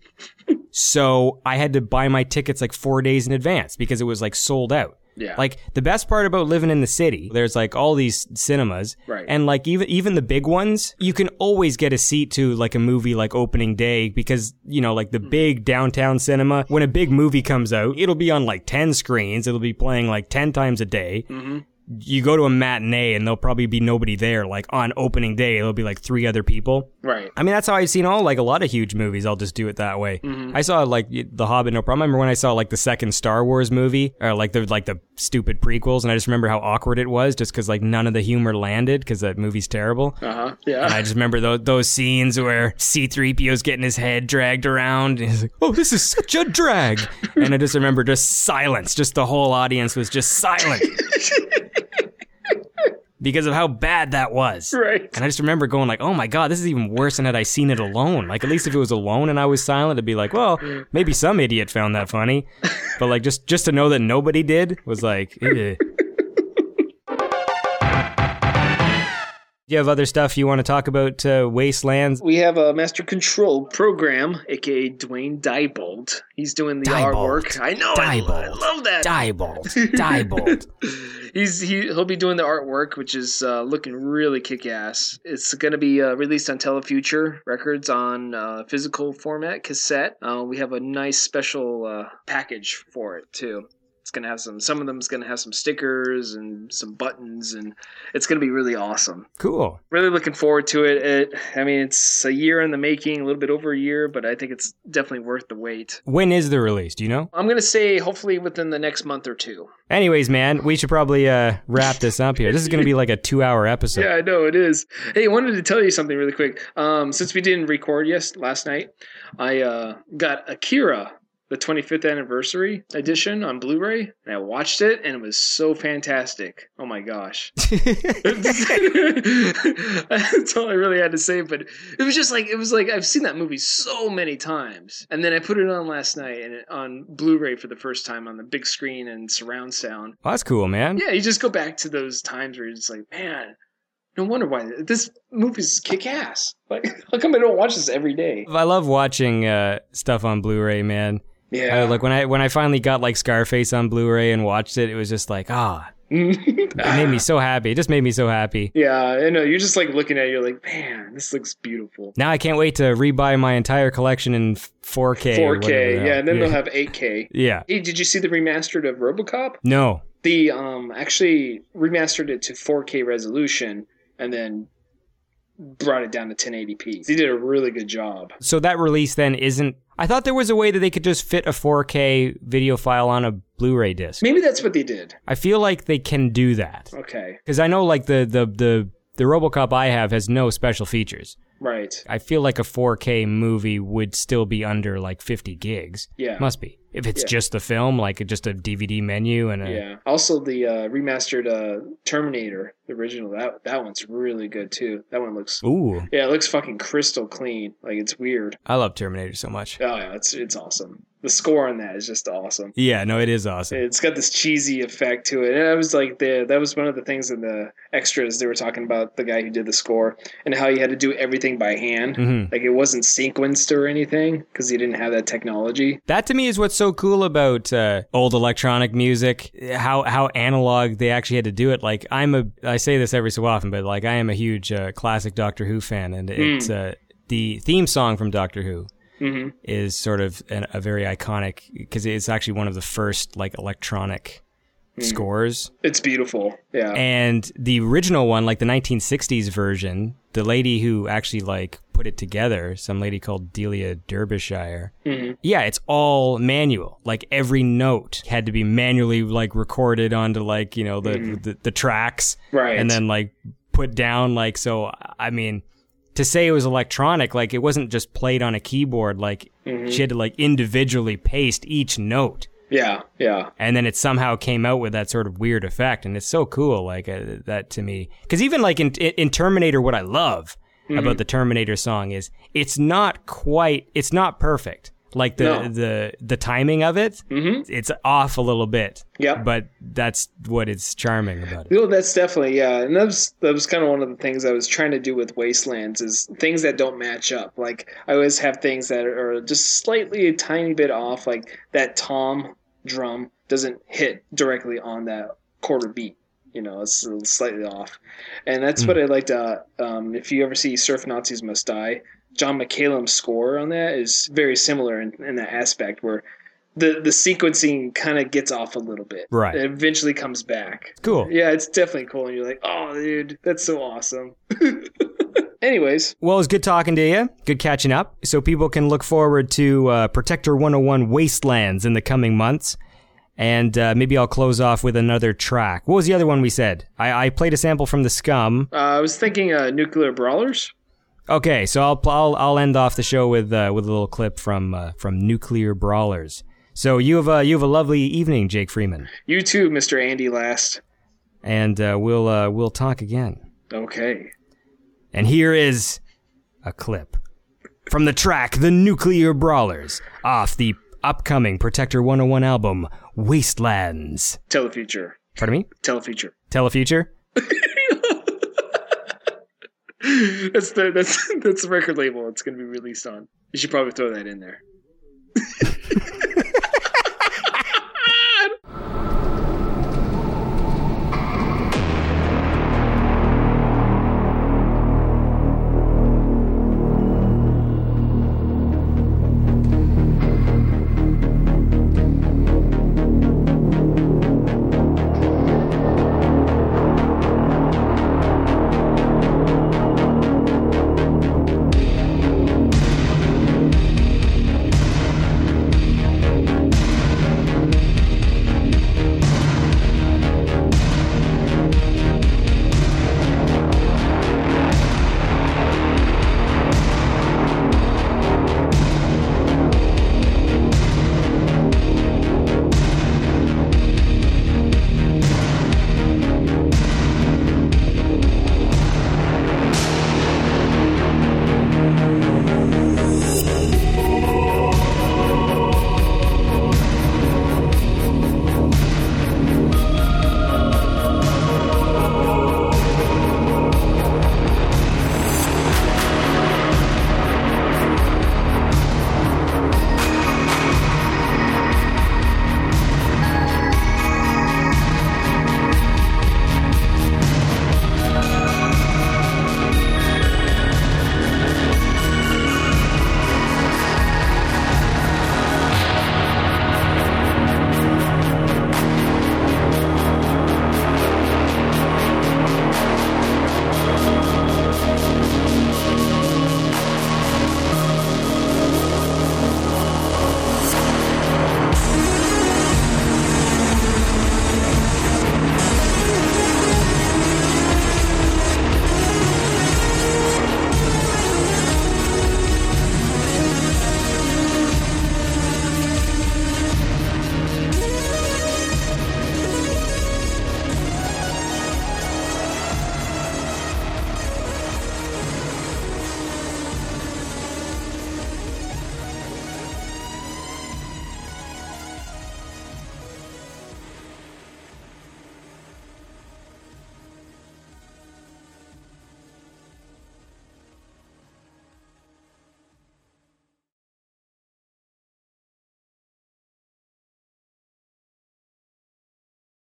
so I had to buy my tickets like four days in advance because it was like sold out. Yeah. Like the best part about living in the city, there's like all these cinemas, Right. And like even even the big ones, you can always get a seat to like a movie like opening day because you know like the mm-hmm. big downtown cinema. When a big movie comes out, it'll be on like ten screens. It'll be playing like ten times a day. Mm-hmm. You go to a matinee and there'll probably be nobody there. Like on opening day, there'll be like three other people. Right. I mean, that's how I've seen all like a lot of huge movies. I'll just do it that way. I saw like The Hobbit, no problem. I remember when I saw like the second Star Wars movie, or like the like the stupid prequels, and I just remember how awkward it was, just because like none of the humor landed because that movie's terrible. Uh huh. Yeah. And I just remember those those scenes where C-3PO's getting his head dragged around, and he's like, "Oh, this is such a drag," and I just remember just silence. Just the whole audience was just silent. Because of how bad that was. Right. And I just remember going like, "Oh my god, this is even worse than had I seen it alone." Like at least if it was alone and I was silent, it'd be like, "Well, maybe some idiot found that funny." But like just just to know that nobody did was like, eh. Do you have other stuff you want to talk about uh, Wastelands? We have a master control program, aka Dwayne Diebold. He's doing the Diebold. artwork. I know. I, I Diebold. love that. Diebold. Diebold. He's he he'll be doing the artwork, which is uh, looking really kick ass. It's going to be uh, released on Telefuture Records on uh, physical format cassette. Uh, we have a nice special uh, package for it too. It's gonna have some. Some of them's gonna have some stickers and some buttons, and it's gonna be really awesome. Cool. Really looking forward to it. It. I mean, it's a year in the making, a little bit over a year, but I think it's definitely worth the wait. When is the release? Do you know? I'm gonna say hopefully within the next month or two. Anyways, man, we should probably uh, wrap this up here. This is going to be like a two-hour episode. Yeah, I know it is. Hey, I wanted to tell you something really quick. Um, since we didn't record yes last night, I uh, got Akira, the 25th anniversary edition on Blu-ray, and I watched it, and it was so fantastic. Oh my gosh, that's all I really had to say. But it was just like it was like I've seen that movie so many times, and then I put it on last night and it, on Blu-ray for the first time on the big screen and surround sound. That's cool, man. Yeah, you just go back to those times where you're just like, man, no wonder why this movie's kick ass. Like, how come I don't watch this every day? I love watching uh, stuff on Blu-ray, man. Yeah, Uh, like when I when I finally got like Scarface on Blu-ray and watched it, it was just like ah, it made me so happy. It just made me so happy. yeah, I know. You're just like looking at it, you're like, man, this looks beautiful. Now I can't wait to rebuy my entire collection in 4K. 4K, the hell. yeah, and then yeah. they'll have 8K. yeah. Hey, did you see the remastered of RoboCop? No. The um actually remastered it to 4K resolution and then brought it down to 1080p. They did a really good job. So that release then isn't. I thought there was a way that they could just fit a 4K video file on a Blu-ray disc. Maybe that's what they did. I feel like they can do that Okay, because I know like the the the the RoboCop I have has no special features. right. I feel like a 4K movie would still be under like 50 gigs. Yeah. Must be. If it's Yeah. just the film, like just a DVD menu and a. Yeah. Also, the uh, remastered uh, Terminator, the original, that that one's really good too. That one looks, Ooh, yeah, it looks fucking crystal clean. Like it's weird. I love Terminator so much. Oh yeah, it's it's awesome. The score on that is just awesome. Yeah, no, it is awesome. It's got this cheesy effect to it, and I was like, the that was one of the things in the extras they were talking about the guy who did the score and how he had to do everything by hand, Mhm. like it wasn't sequenced or anything because he didn't have that technology. That to me is what's so cool about uh, old electronic music. How how analog they actually had to do it. Like I'm a I say this every so often, but like I am a huge uh, classic Doctor Who fan, and it's uh, the theme song from Doctor Who hmm is sort of an, a very iconic because it's actually one of the first like electronic scores. It's beautiful, yeah. And the original one, like the 1960s version, the lady who actually like put it together, some lady called Delia Derbyshire. Mhm. Yeah, it's all manual. Like every note had to be manually like recorded onto like, you know, the the, the tracks Right. and then like put down like so I mean to say it was electronic, like it wasn't just played on a keyboard, like she had to like individually paste each note yeah, yeah. and then it somehow came out with that sort of weird effect and it's so cool like uh, that to me because even like in, in terminator what i love Mm-hmm. about the terminator song is it's not quite it's not perfect like the No. the the timing of it Mhm. it's off a little bit Yep. but that's what it's charming about it Well, that's definitely yeah, and that was that was kind of one of the things I was trying to do with Wastelands is things that don't match up. Like I always have things that are just slightly a tiny bit off. Like that tom drum doesn't hit directly on that quarter beat. You know, it's slightly off, and that's what I liked. Uh, um, if you ever see Surf Nazis Must Die, Jon McCallum's score on that is very similar in, in that aspect where. The, the sequencing kind of gets off a little bit. Right. It eventually comes back. cool Yeah, it's definitely cool. And you're like, oh, dude, that's so awesome. Anyways, well, it's good talking to you. Good catching up. So people can look forward to uh, Protector 101 Wastelands in the coming months. And uh, maybe I'll close off with another track. What was the other one we said? I, I played a sample from the Scum. uh, I was thinking uh, Nuclear Brawlers. Okay, so I'll I'll, I'll end off the show with uh, with a little clip from uh, from Nuclear Brawlers. So you have a you have a lovely evening, Jake Freeman, You too, Mr. Andy Last. and uh, we'll uh, we'll talk again. Okay. And here is a clip from the track "The Nuclear Brawlers" off the upcoming Protector 101 album "Wastelands." Telefuture. Pardon me, Telefuture. Telefuture. That's the that's that's the record label it's gonna be released on. You should probably throw that in there.